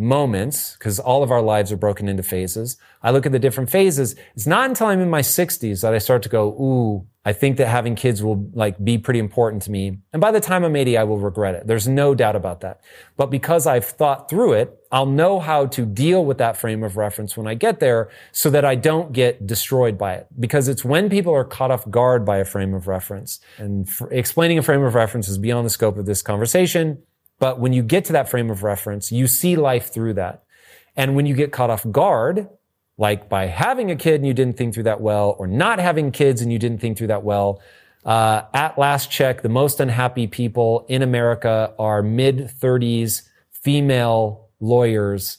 S2: moments, because all of our lives are broken into phases, I look at the different phases. It's not until I'm in my 60s that I start to go, ooh, I think that having kids will like be pretty important to me. And by the time I'm 80, I will regret it. There's no doubt about that. But because I've thought through it, I'll know how to deal with that frame of reference when I get there so that I don't get destroyed by it. Because it's when people are caught off guard by a frame of reference. And explaining a frame of reference is beyond the scope of this conversation. But when you get to that frame of reference, you see life through that. And when you get caught off guard, like by having a kid and you didn't think through that well, or not having kids and you didn't think through that well. Uh, at last check, the most unhappy people in America are mid 30s female lawyers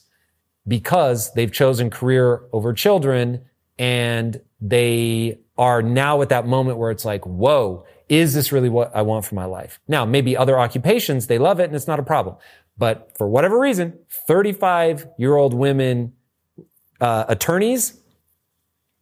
S2: because they've chosen career over children and they are now at that moment where it's like, whoa, is this really what I want for my life? Now, maybe other occupations, they love it and it's not a problem. But for whatever reason, 35 year old women uh, attorneys,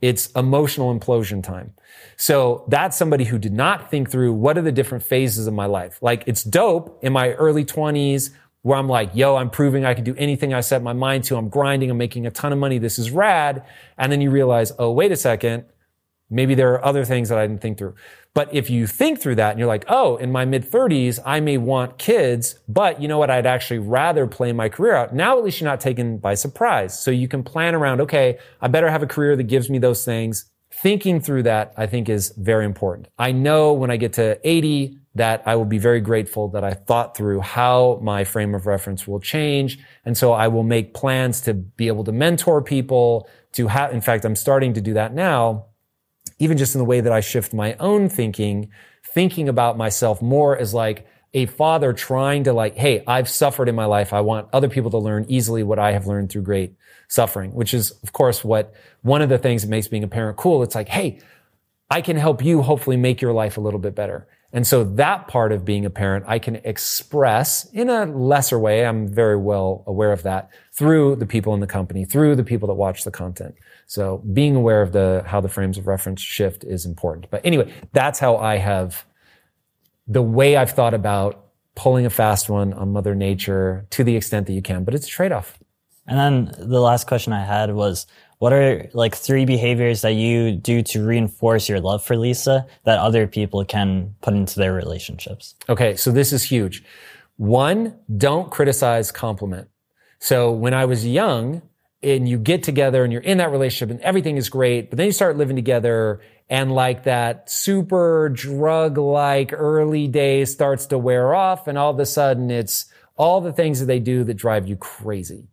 S2: it's emotional implosion time. So that's somebody who did not think through what are the different phases of my life. Like it's dope in my early 20s where I'm like, yo, I'm proving I can do anything I set my mind to. I'm grinding. I'm making a ton of money. This is rad. And then you realize, oh, wait a second. Maybe there are other things that I didn't think through. But if you think through that and you're like, oh, in my mid 30s, I may want kids, but you know what? I'd actually rather play my career out. Now at least you're not taken by surprise. So you can plan around, okay, I better have a career that gives me those things. Thinking through that, I think is very important. I know when I get to 80 that I will be very grateful that I thought through how my frame of reference will change. And so I will make plans to be able to mentor people to have, in fact, I'm starting to do that now even just in the way that I shift my own thinking, thinking about myself more as like a father trying to like, hey, I've suffered in my life. I want other people to learn easily what I have learned through great suffering, which is, of course, what one of the things that makes being a parent cool. It's like, hey, I can help you hopefully make your life a little bit better. And so that part of being a parent, I can express in a lesser way. I'm very well aware of that through the people in the company, through the people that watch the content. So being aware of the, how the frames of reference shift is important. But anyway, that's how I have the way I've thought about pulling a fast one on mother nature to the extent that you can, but it's a trade off.
S4: And then the last question I had was, what are like three behaviors that you do to reinforce your love for Lisa that other people can put into their relationships?
S2: Okay. So this is huge. One, don't criticize compliment. So when I was young, and you get together and you're in that relationship and everything is great, but then you start living together and like that super drug like early days starts to wear off and all of a sudden it's all the things that they do that drive you crazy.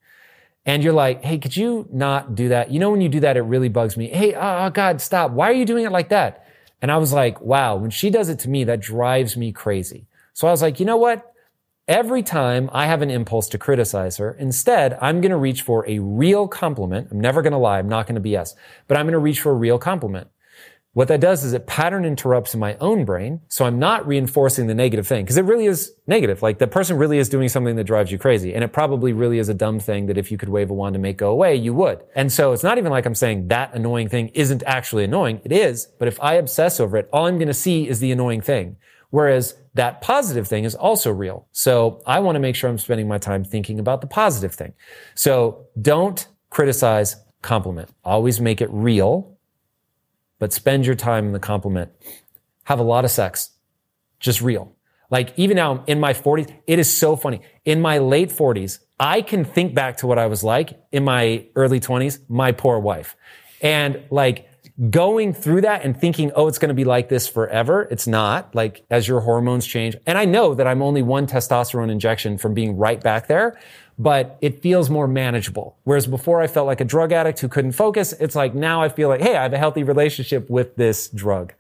S2: And you're like, hey, could you not do that? You know, when you do that, it really bugs me. Hey, oh, oh God, stop. Why are you doing it like that? And I was like, wow, when she does it to me, that drives me crazy. So I was like, you know what? Every time I have an impulse to criticize her, instead, I'm going to reach for a real compliment. I'm never going to lie. I'm not going to BS, but I'm going to reach for a real compliment. what that does is it pattern interrupts in my own brain. So I'm not reinforcing the negative thing because it really is negative. Like the person really is doing something that drives you crazy. And it probably really is a dumb thing that if you could wave a wand to make go away, you would. And so it's not even like I'm saying that annoying thing isn't actually annoying. It is. But if I obsess over it, all I'm going to see is the annoying thing. Whereas that positive thing is also real. So I want to make sure I'm spending my time thinking about the positive thing. So don't criticize, compliment. Always make it real but spend your time in the compliment. Have a lot of sex. Just real. Like even now in my 40s, it is so funny. In my late 40s, I can think back to what I was like in my early 20s, my poor wife. And like going through that and thinking, oh, it's going to be like this forever. It's not like as your hormones change. And I know that I'm only one testosterone injection from being right back there but it feels more manageable. Whereas before I felt like a drug addict who couldn't focus. It's like now I feel like, hey, I have a healthy relationship with this drug.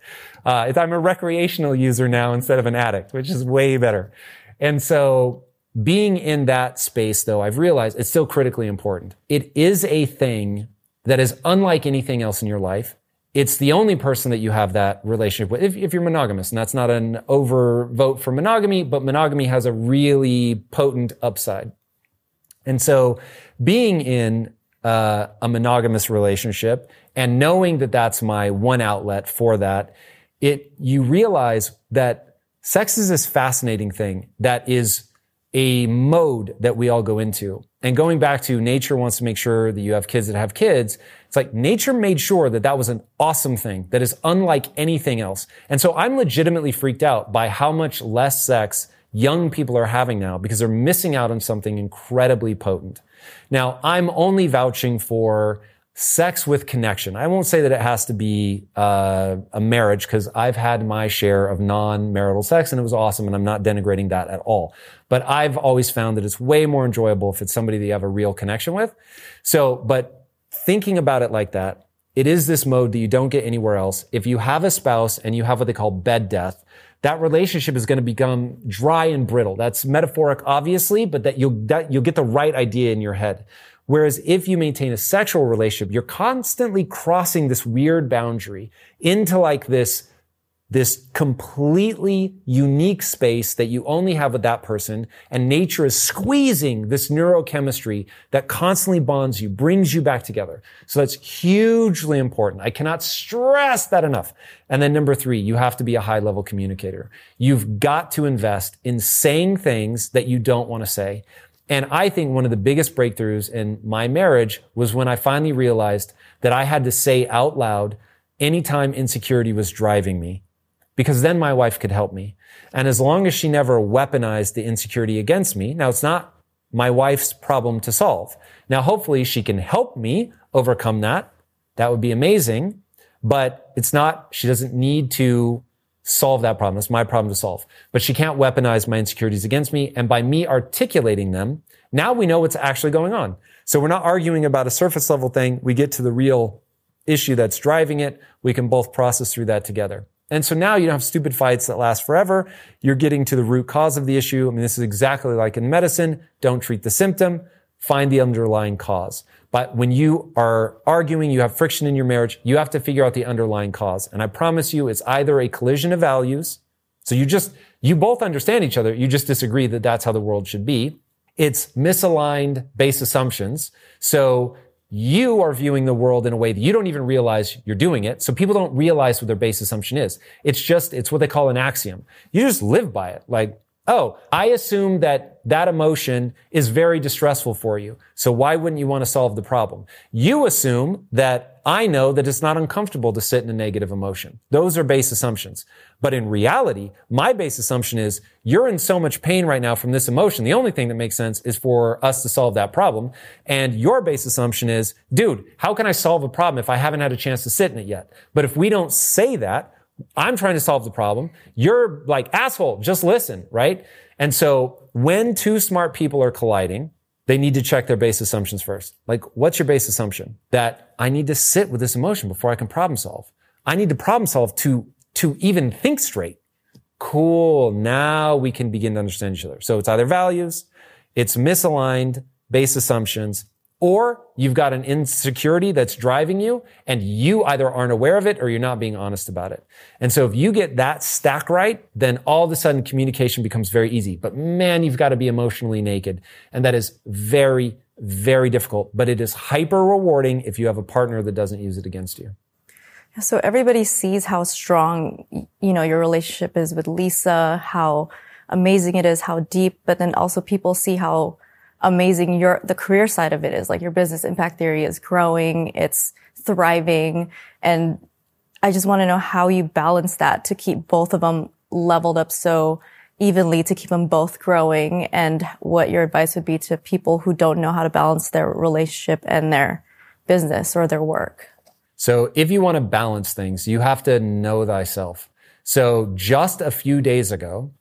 S2: Uh, I'm a recreational user now instead of an addict, which is way better. And so being in that space though, I've realized it's still critically important. It is a thing that is unlike anything else in your life. It's the only person that you have that relationship with, if, if you're monogamous. And that's not an overvote for monogamy, but monogamy has a really potent upside. And so being in uh, a monogamous relationship and knowing that that's my one outlet for that, it, you realize that sex is this fascinating thing that is a mode that we all go into. And going back to nature wants to make sure that you have kids that have kids. It's like nature made sure that that was an awesome thing that is unlike anything else. And so I'm legitimately freaked out by how much less sex young people are having now because they're missing out on something incredibly potent. Now, I'm only vouching for sex with connection. I won't say that it has to be uh, a marriage because I've had my share of non-marital sex and it was awesome and I'm not denigrating that at all. But I've always found that it's way more enjoyable if it's somebody that you have a real connection with. So, but thinking about it like that, it is this mode that you don't get anywhere else. If you have a spouse and you have what they call bed death, that relationship is going to become dry and brittle. That's metaphoric, obviously, but that you'll, that you'll get the right idea in your head. Whereas if you maintain a sexual relationship, you're constantly crossing this weird boundary into like this this completely unique space that you only have with that person. And nature is squeezing this neurochemistry that constantly bonds you, brings you back together. So that's hugely important. I cannot stress that enough. And then number three, you have to be a high level communicator. You've got to invest in saying things that you don't want to say. And I think one of the biggest breakthroughs in my marriage was when I finally realized that I had to say out loud anytime insecurity was driving me because then my wife could help me. And as long as she never weaponized the insecurity against me, now it's not my wife's problem to solve. Now, hopefully she can help me overcome that. That would be amazing, but it's not, she doesn't need to solve that problem. It's my problem to solve, but she can't weaponize my insecurities against me. And by me articulating them, now we know what's actually going on. So we're not arguing about a surface level thing. We get to the real issue that's driving it. We can both process through that together. And so now you don't have stupid fights that last forever. You're getting to the root cause of the issue. I mean, this is exactly like in medicine. Don't treat the symptom. Find the underlying cause. But when you are arguing, you have friction in your marriage, you have to figure out the underlying cause. And I promise you, it's either a collision of values. So you just, you both understand each other. You just disagree that that's how the world should be. It's misaligned base assumptions. So you are viewing the world in a way that you don't even realize you're doing it. So people don't realize what their base assumption is. It's just, it's what they call an axiom. You just live by it. Like, oh, I assume that that emotion is very distressful for you. So why wouldn't you want to solve the problem? You assume that I know that it's not uncomfortable to sit in a negative emotion. Those are base assumptions. But in reality, my base assumption is you're in so much pain right now from this emotion. The only thing that makes sense is for us to solve that problem. And your base assumption is, dude, how can I solve a problem if I haven't had a chance to sit in it yet? But if we don't say that, I'm trying to solve the problem. You're like, asshole, just listen, right? And so when two smart people are colliding, they need to check their base assumptions first. Like, what's your base assumption? That I need to sit with this emotion before I can problem solve. I need to problem solve to, to even think straight. Cool. Now we can begin to understand each other. So it's either values, it's misaligned base assumptions, or you've got an insecurity that's driving you and you either aren't aware of it or you're not being honest about it. And so if you get that stack right, then all of a sudden communication becomes very easy. But man, you've got to be emotionally naked. And that is very, very difficult, but it is hyper rewarding if you have a partner that doesn't use it against you.
S5: So everybody sees how strong, you know, your relationship is with Lisa, how amazing it is, how deep, but then also people see how amazing your, the career side of it is. Like your business impact theory is growing, it's thriving. And I just want to know how you balance that to keep both of them leveled up so evenly to keep them both growing and what your advice would be to people who don't know how to balance their relationship and their business or their work.
S2: So if you want to balance things, you have to know thyself. So just a few days ago,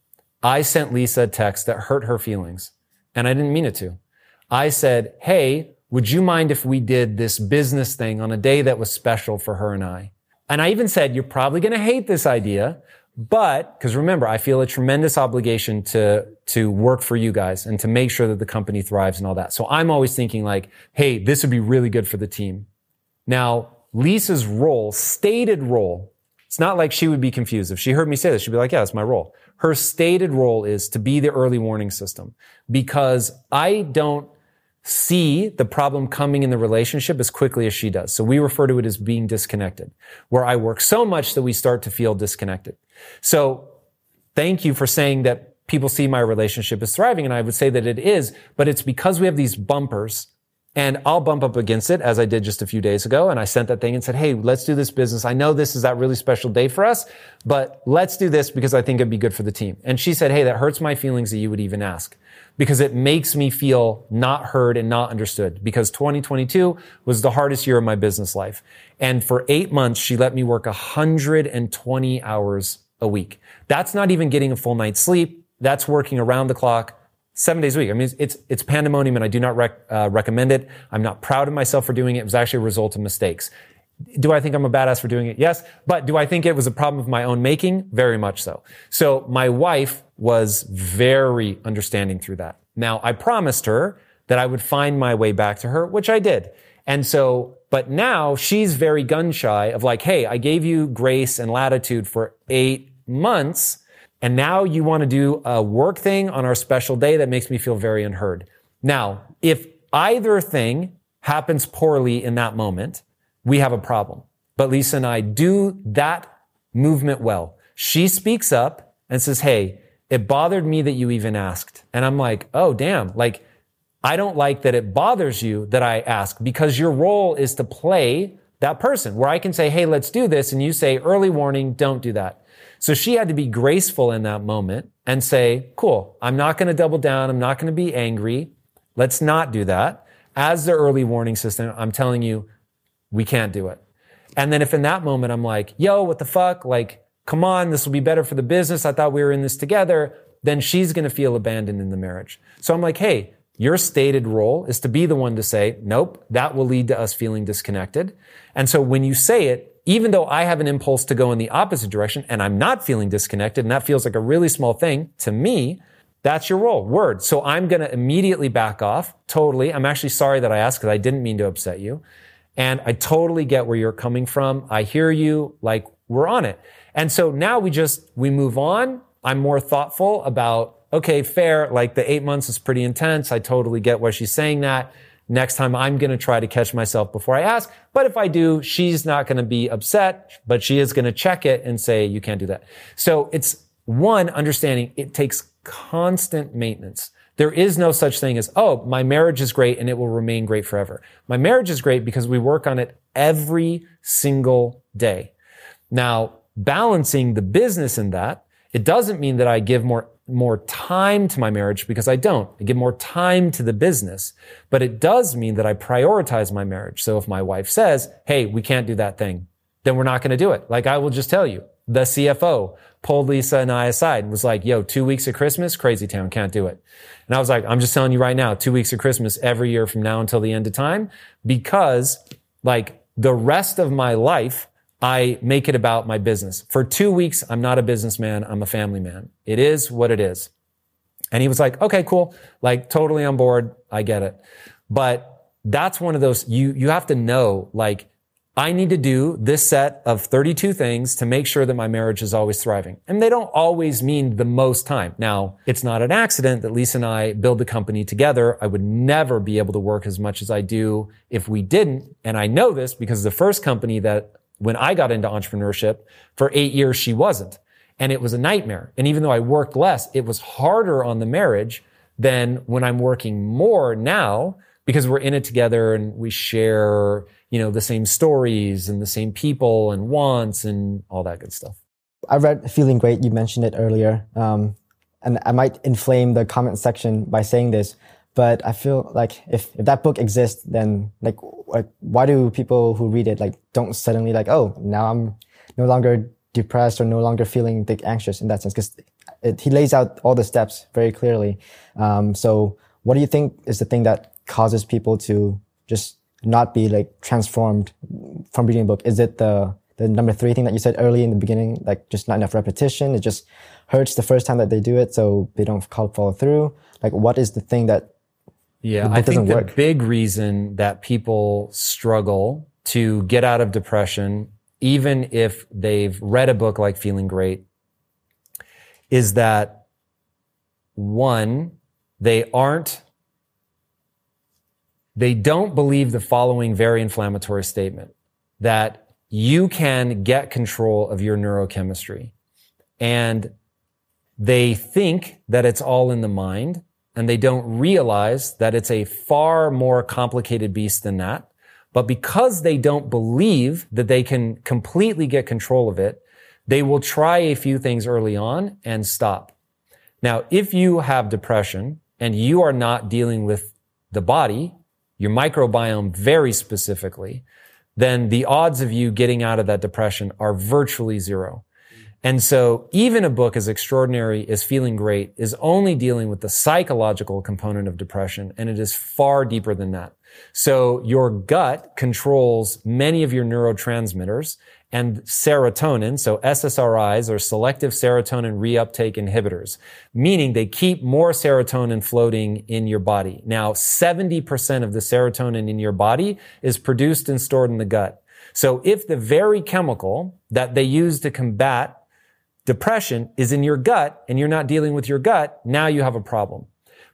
S2: I sent Lisa a text that hurt her feelings and I didn't mean it to. I said, Hey, would you mind if we did this business thing on a day that was special for her and I? And I even said, you're probably going to hate this idea, but, cause remember, I feel a tremendous obligation to, to work for you guys and to make sure that the company thrives and all that. So I'm always thinking like, Hey, this would be really good for the team. Now, Lisa's role, stated role, it's not like she would be confused. If she heard me say this, she'd be like, yeah, that's my role. Her stated role is to be the early warning system because I don't see the problem coming in the relationship as quickly as she does. So we refer to it as being disconnected, where I work so much that we start to feel disconnected. So thank you for saying that people see my relationship as thriving. And I would say that it is, but it's because we have these bumpers and I'll bump up against it as I did just a few days ago. And I sent that thing and said, Hey, let's do this business. I know this is that really special day for us, but let's do this because I think it'd be good for the team. And she said, Hey, that hurts my feelings that you would even ask because it makes me feel not heard and not understood because 2022 was the hardest year of my business life. And for eight months, she let me work 120 hours a week. That's not even getting a full night's sleep. That's working around the clock seven days a week. I mean, it's, it's pandemonium and I do not rec- uh, recommend it. I'm not proud of myself for doing it. It was actually a result of mistakes. Do I think I'm a badass for doing it? Yes. But do I think it was a problem of my own making? Very much so. So my wife was very understanding through that. Now I promised her that I would find my way back to her, which I did. And so, but now she's very gun shy of like, Hey, I gave you grace and latitude for eight months and now you want to do a work thing on our special day that makes me feel very unheard. Now, if either thing happens poorly in that moment, we have a problem. But Lisa and I do that movement well. She speaks up and says, Hey, it bothered me that you even asked. And I'm like, Oh, damn. Like, I don't like that it bothers you that I ask because your role is to play that person where I can say, Hey, let's do this. And you say, early warning, don't do that. So she had to be graceful in that moment and say, cool, I'm not going to double down. I'm not going to be angry. Let's not do that. As the early warning system, I'm telling you, we can't do it. And then if in that moment I'm like, yo, what the fuck? Like, come on, this will be better for the business. I thought we were in this together. Then she's going to feel abandoned in the marriage. So I'm like, hey, your stated role is to be the one to say, nope, that will lead to us feeling disconnected. And so when you say it, even though I have an impulse to go in the opposite direction and I'm not feeling disconnected and that feels like a really small thing to me, that's your role. Word. So I'm going to immediately back off. Totally. I'm actually sorry that I asked because I didn't mean to upset you. And I totally get where you're coming from. I hear you. Like we're on it. And so now we just, we move on. I'm more thoughtful about, okay, fair. Like the eight months is pretty intense. I totally get why she's saying that. Next time I'm going to try to catch myself before I ask. But if I do, she's not going to be upset, but she is going to check it and say, you can't do that. So it's one understanding it takes constant maintenance. There is no such thing as, oh, my marriage is great and it will remain great forever. My marriage is great because we work on it every single day. Now, balancing the business in that, it doesn't mean that I give more more time to my marriage because I don't. I give more time to the business, but it does mean that I prioritize my marriage. So if my wife says, Hey, we can't do that thing, then we're not going to do it. Like I will just tell you, the CFO pulled Lisa and I aside and was like, yo, two weeks of Christmas, crazy town, can't do it. And I was like, I'm just telling you right now, two weeks of Christmas every year from now until the end of time, because like the rest of my life, I make it about my business. For two weeks, I'm not a businessman. I'm a family man. It is what it is. And he was like, okay, cool. Like totally on board. I get it. But that's one of those, you, you have to know, like, I need to do this set of 32 things to make sure that my marriage is always thriving. And they don't always mean the most time. Now, it's not an accident that Lisa and I build the company together. I would never be able to work as much as I do if we didn't. And I know this because the first company that when I got into entrepreneurship for eight years, she wasn't. And it was a nightmare. And even though I worked less, it was harder on the marriage than when I'm working more now because we're in it together and we share, you know, the same stories and the same people and wants and all that good stuff.
S3: I read Feeling Great. You mentioned it earlier. Um, and I might inflame the comment section by saying this, but I feel like if, if that book exists, then like, like, why do people who read it like don't suddenly like, oh, now I'm no longer depressed or no longer feeling like anxious in that sense? Because it, he lays out all the steps very clearly. Um, so what do you think is the thing that causes people to just not be like transformed from reading a book? Is it the the number three thing that you said early in the beginning, like just not enough repetition? It just hurts the first time that they do it, so they don't follow through. Like, what is the thing that?
S2: Yeah, I think the work? big reason that people struggle to get out of depression, even if they've read a book like Feeling Great, is that one, they aren't they don't believe the following very inflammatory statement that you can get control of your neurochemistry. And they think that it's all in the mind and they don't realize that it's a far more complicated beast than that. But because they don't believe that they can completely get control of it, they will try a few things early on and stop. Now, if you have depression and you are not dealing with the body, your microbiome very specifically, then the odds of you getting out of that depression are virtually zero. And so even a book as extraordinary as Feeling Great is only dealing with the psychological component of depression, and it is far deeper than that. So your gut controls many of your neurotransmitters, and serotonin. So SSRIs are selective serotonin reuptake inhibitors, meaning they keep more serotonin floating in your body. Now, 70% of the serotonin in your body is produced and stored in the gut. So if the very chemical that they use to combat depression is in your gut and you're not dealing with your gut, now you have a problem.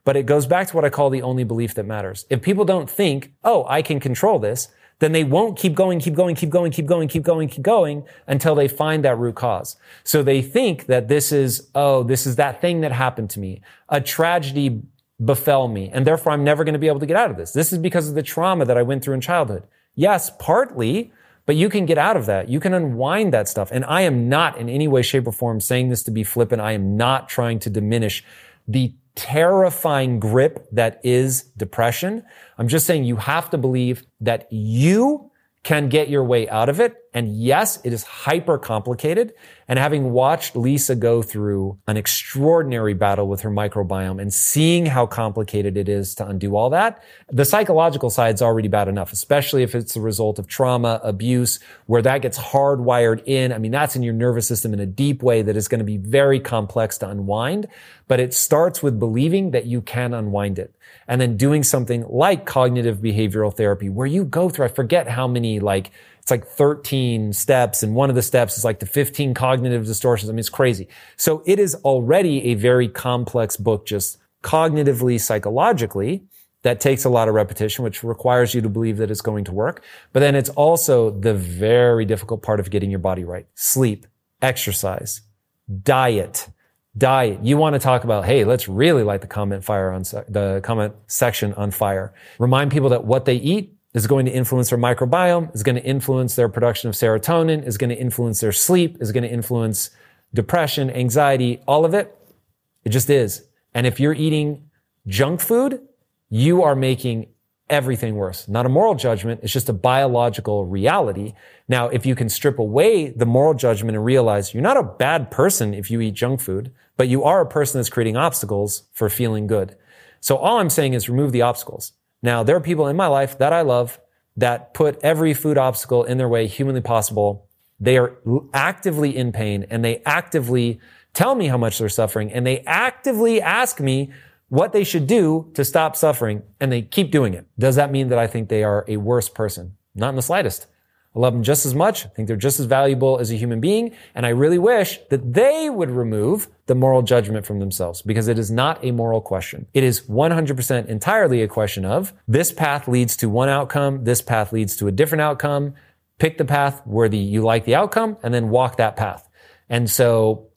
S2: But it goes back to what I call the only belief that matters. If people don't think, oh, I can control this, then they won't keep going, keep going, keep going, keep going, keep going, keep going until they find that root cause. So they think that this is, oh, this is that thing that happened to me. A tragedy befell me and therefore I'm never going to be able to get out of this. This is because of the trauma that I went through in childhood. Yes, partly, but you can get out of that. You can unwind that stuff. And I am not in any way, shape or form saying this to be flippant. I am not trying to diminish the terrifying grip that is depression. I'm just saying you have to believe that you can get your way out of it. And yes, it is hyper complicated. And having watched Lisa go through an extraordinary battle with her microbiome and seeing how complicated it is to undo all that, the psychological side is already bad enough, especially if it's the result of trauma, abuse, where that gets hardwired in. I mean, that's in your nervous system in a deep way that is going to be very complex to unwind. But it starts with believing that you can unwind it and then doing something like cognitive behavioral therapy where you go through, I forget how many like, it's like 13 steps and one of the steps is like the 15 cognitive distortions. I mean, it's crazy. So it is already a very complex book, just cognitively, psychologically that takes a lot of repetition, which requires you to believe that it's going to work. But then it's also the very difficult part of getting your body right. Sleep, exercise, diet, diet. You want to talk about, hey, let's really light the comment fire on se- the comment section on fire. Remind people that what they eat is going to influence their microbiome, is going to influence their production of serotonin, is going to influence their sleep, is going to influence depression, anxiety, all of it. It just is. And if you're eating junk food, you are making everything worse. Not a moral judgment. It's just a biological reality. Now, if you can strip away the moral judgment and realize you're not a bad person if you eat junk food, but you are a person that's creating obstacles for feeling good. So all I'm saying is remove the obstacles. Now, there are people in my life that I love that put every food obstacle in their way humanly possible. They are actively in pain and they actively tell me how much they're suffering and they actively ask me, what they should do to stop suffering and they keep doing it. Does that mean that I think they are a worse person? Not in the slightest. I love them just as much. I think they're just as valuable as a human being. And I really wish that they would remove the moral judgment from themselves because it is not a moral question. It is 100% entirely a question of this path leads to one outcome. This path leads to a different outcome. Pick the path where the, you like the outcome and then walk that path. And so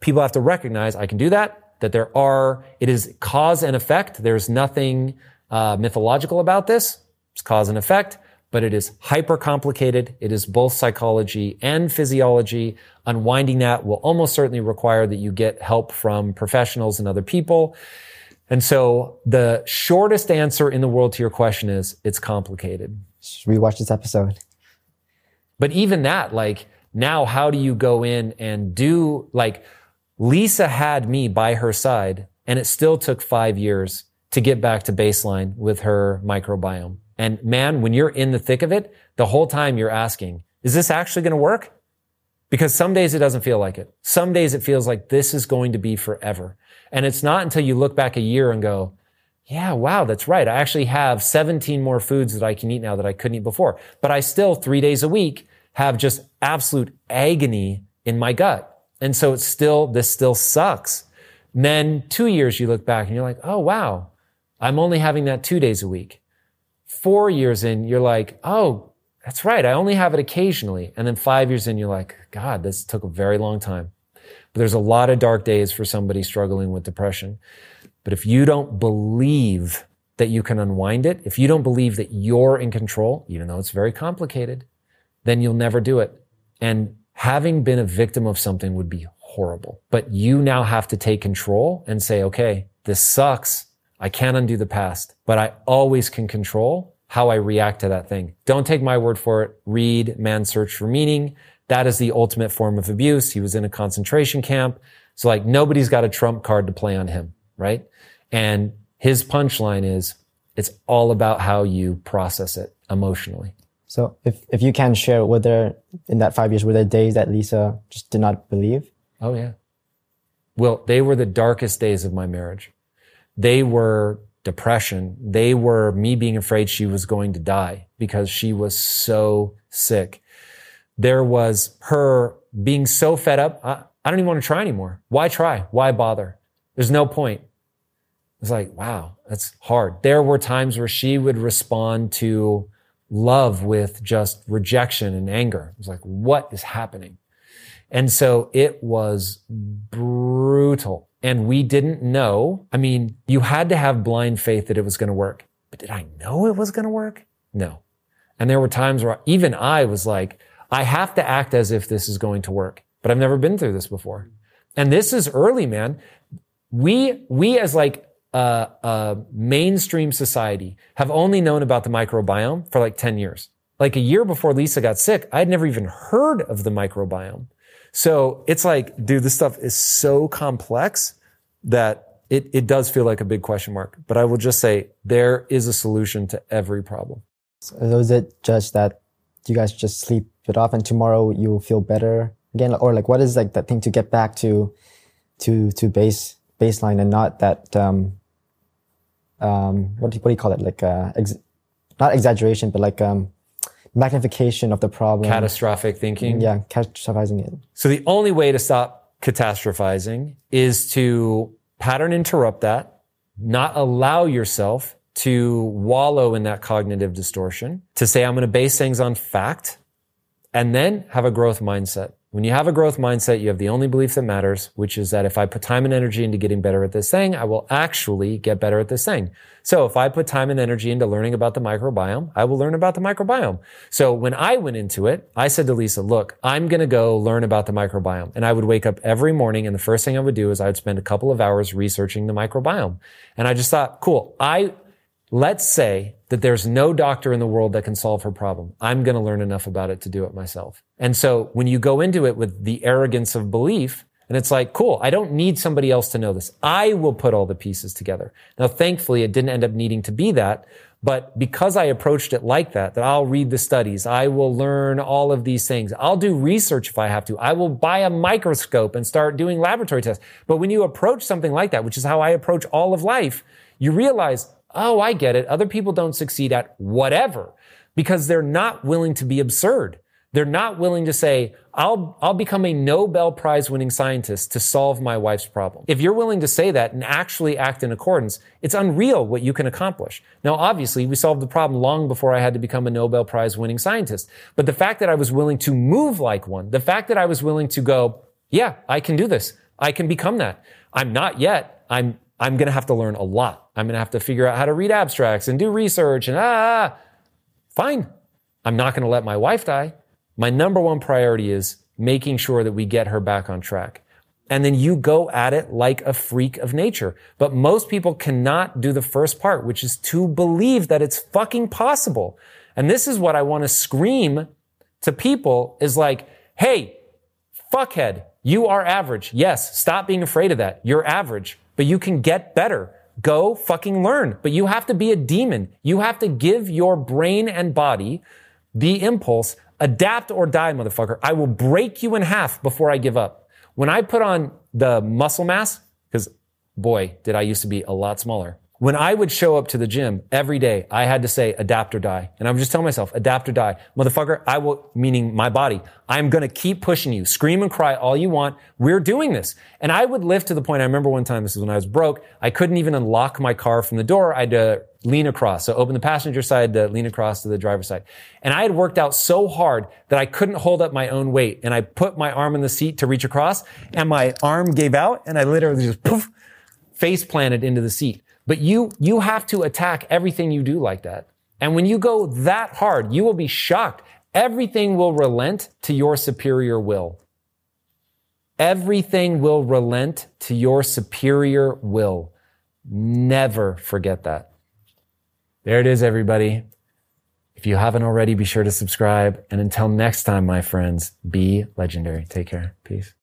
S2: people have to recognize I can do that, that there are, it is cause and effect. There's nothing uh, mythological about this. It's cause and effect but it is hyper complicated. It is both psychology and physiology. Unwinding that will almost certainly require that you get help from professionals and other people. And so the shortest answer in the world to your question is it's complicated.
S3: Just rewatch this episode.
S2: But even that, like now, how do you go in and do like Lisa had me by her side and it still took five years to get back to baseline with her microbiome. And man, when you're in the thick of it, the whole time you're asking, is this actually going to work? Because some days it doesn't feel like it. Some days it feels like this is going to be forever. And it's not until you look back a year and go, yeah, wow, that's right. I actually have 17 more foods that I can eat now that I couldn't eat before. But I still three days a week have just absolute agony in my gut. And so it's still, this still sucks. And then two years you look back and you're like, oh, wow, I'm only having that two days a week four years in, you're like, oh, that's right. I only have it occasionally. And then five years in, you're like, God, this took a very long time. But there's a lot of dark days for somebody struggling with depression. But if you don't believe that you can unwind it, if you don't believe that you're in control, even though it's very complicated, then you'll never do it. And having been a victim of something would be horrible. But you now have to take control and say, okay, this sucks. I can't undo the past, but I always can control how I react to that thing. Don't take my word for it. Read Man's Search for Meaning. That is the ultimate form of abuse. He was in a concentration camp. So like nobody's got a trump card to play on him, right? And his punchline is it's all about how you process it emotionally.
S3: So if, if you can share, were there, in that five years, were there days that Lisa just did not believe?
S2: Oh yeah. Well, they were the darkest days of my marriage. They were depression. They were me being afraid she was going to die because she was so sick. There was her being so fed up. I, I don't even want to try anymore. Why try? Why bother? There's no point. It's like, wow, that's hard. There were times where she would respond to love with just rejection and anger. It was like, what is happening? And so it was brutal and we didn't know. I mean, you had to have blind faith that it was going to work. But did I know it was going to work? No. And there were times where even I was like, I have to act as if this is going to work, but I've never been through this before. And this is early, man. We, we as like a, mainstream society have only known about the microbiome for like 10 years. Like a year before Lisa got sick, I'd never even heard of the microbiome. So it's like, dude, this stuff is so complex that it, it does feel like a big question mark. But I will just say there is a solution to every problem.
S3: So it just that you guys just sleep it off and tomorrow you will feel better again? Or like, what is like that thing to get back to, to, to base, baseline and not that, um, um, what do, you, what do you call it? Like, uh, ex- not exaggeration, but like, um, magnification of the problem.
S2: Catastrophic thinking.
S3: Yeah, catastrophizing it.
S2: So the only way to stop catastrophizing is to pattern interrupt that, not allow yourself to wallow in that cognitive distortion, to say, I'm going to base things on fact, and then have a growth mindset. When you have a growth mindset, you have the only belief that matters, which is that if I put time and energy into getting better at this thing, I will actually get better at this thing. So if I put time and energy into learning about the microbiome, I will learn about the microbiome. So when I went into it, I said to Lisa, look, I'm going to go learn about the microbiome. And I would wake up every morning and the first thing I would do is I would spend a couple of hours researching the microbiome. And I just thought, cool, I, let's say that there's no doctor in the world that can solve her problem. I'm going to learn enough about it to do it myself. And so when you go into it with the arrogance of belief, and it's like, cool, I don't need somebody else to know this. I will put all the pieces together. Now, thankfully, it didn't end up needing to be that, But because I approached it like that, that I'll read the studies, I will learn all of these things. I'll do research if I have to. I will buy a microscope and start doing laboratory tests. But when you approach something like that, which is how I approach all of life, you realize, oh, I get it. Other people don't succeed at whatever because they're not willing to be absurd. They're not willing to say, I'll, I'll become a Nobel Prize winning scientist to solve my wife's problem. If you're willing to say that and actually act in accordance, it's unreal what you can accomplish. Now, obviously, we solved the problem long before I had to become a Nobel Prize winning scientist. But the fact that I was willing to move like one, the fact that I was willing to go, yeah, I can do this. I can become that. I'm not yet. I'm, I'm going to have to learn a lot. I'm going to have to figure out how to read abstracts and do research and ah, fine. I'm not going to let my wife die. My number one priority is making sure that we get her back on track. And then you go at it like a freak of nature. But most people cannot do the first part, which is to believe that it's fucking possible. And this is what I want to scream to people is like, Hey, fuckhead, you are average. Yes. Stop being afraid of that. You're average, but you can get better. Go fucking learn, but you have to be a demon. You have to give your brain and body the impulse Adapt or die, motherfucker. I will break you in half before I give up. When I put on the muscle mass, because boy, did I used to be a lot smaller. When I would show up to the gym every day, I had to say adapt or die. And I would just tell myself, adapt or die. Motherfucker, I will, meaning my body, I'm going to keep pushing you. Scream and cry all you want. We're doing this. And I would lift to the point, I remember one time, this is when I was broke, I couldn't even unlock my car from the door. I had to lean across. So open the passenger side to lean across to the driver's side. And I had worked out so hard that I couldn't hold up my own weight. And I put my arm in the seat to reach across and my arm gave out and I literally just poof, face planted into the seat. But you, you have to attack everything you do like that. And when you go that hard, you will be shocked. Everything will relent to your superior will. Everything will relent to your superior will. Never forget that. There it is, everybody. If you haven't already, be sure to subscribe. And until next time, my friends, be legendary. Take care. Peace.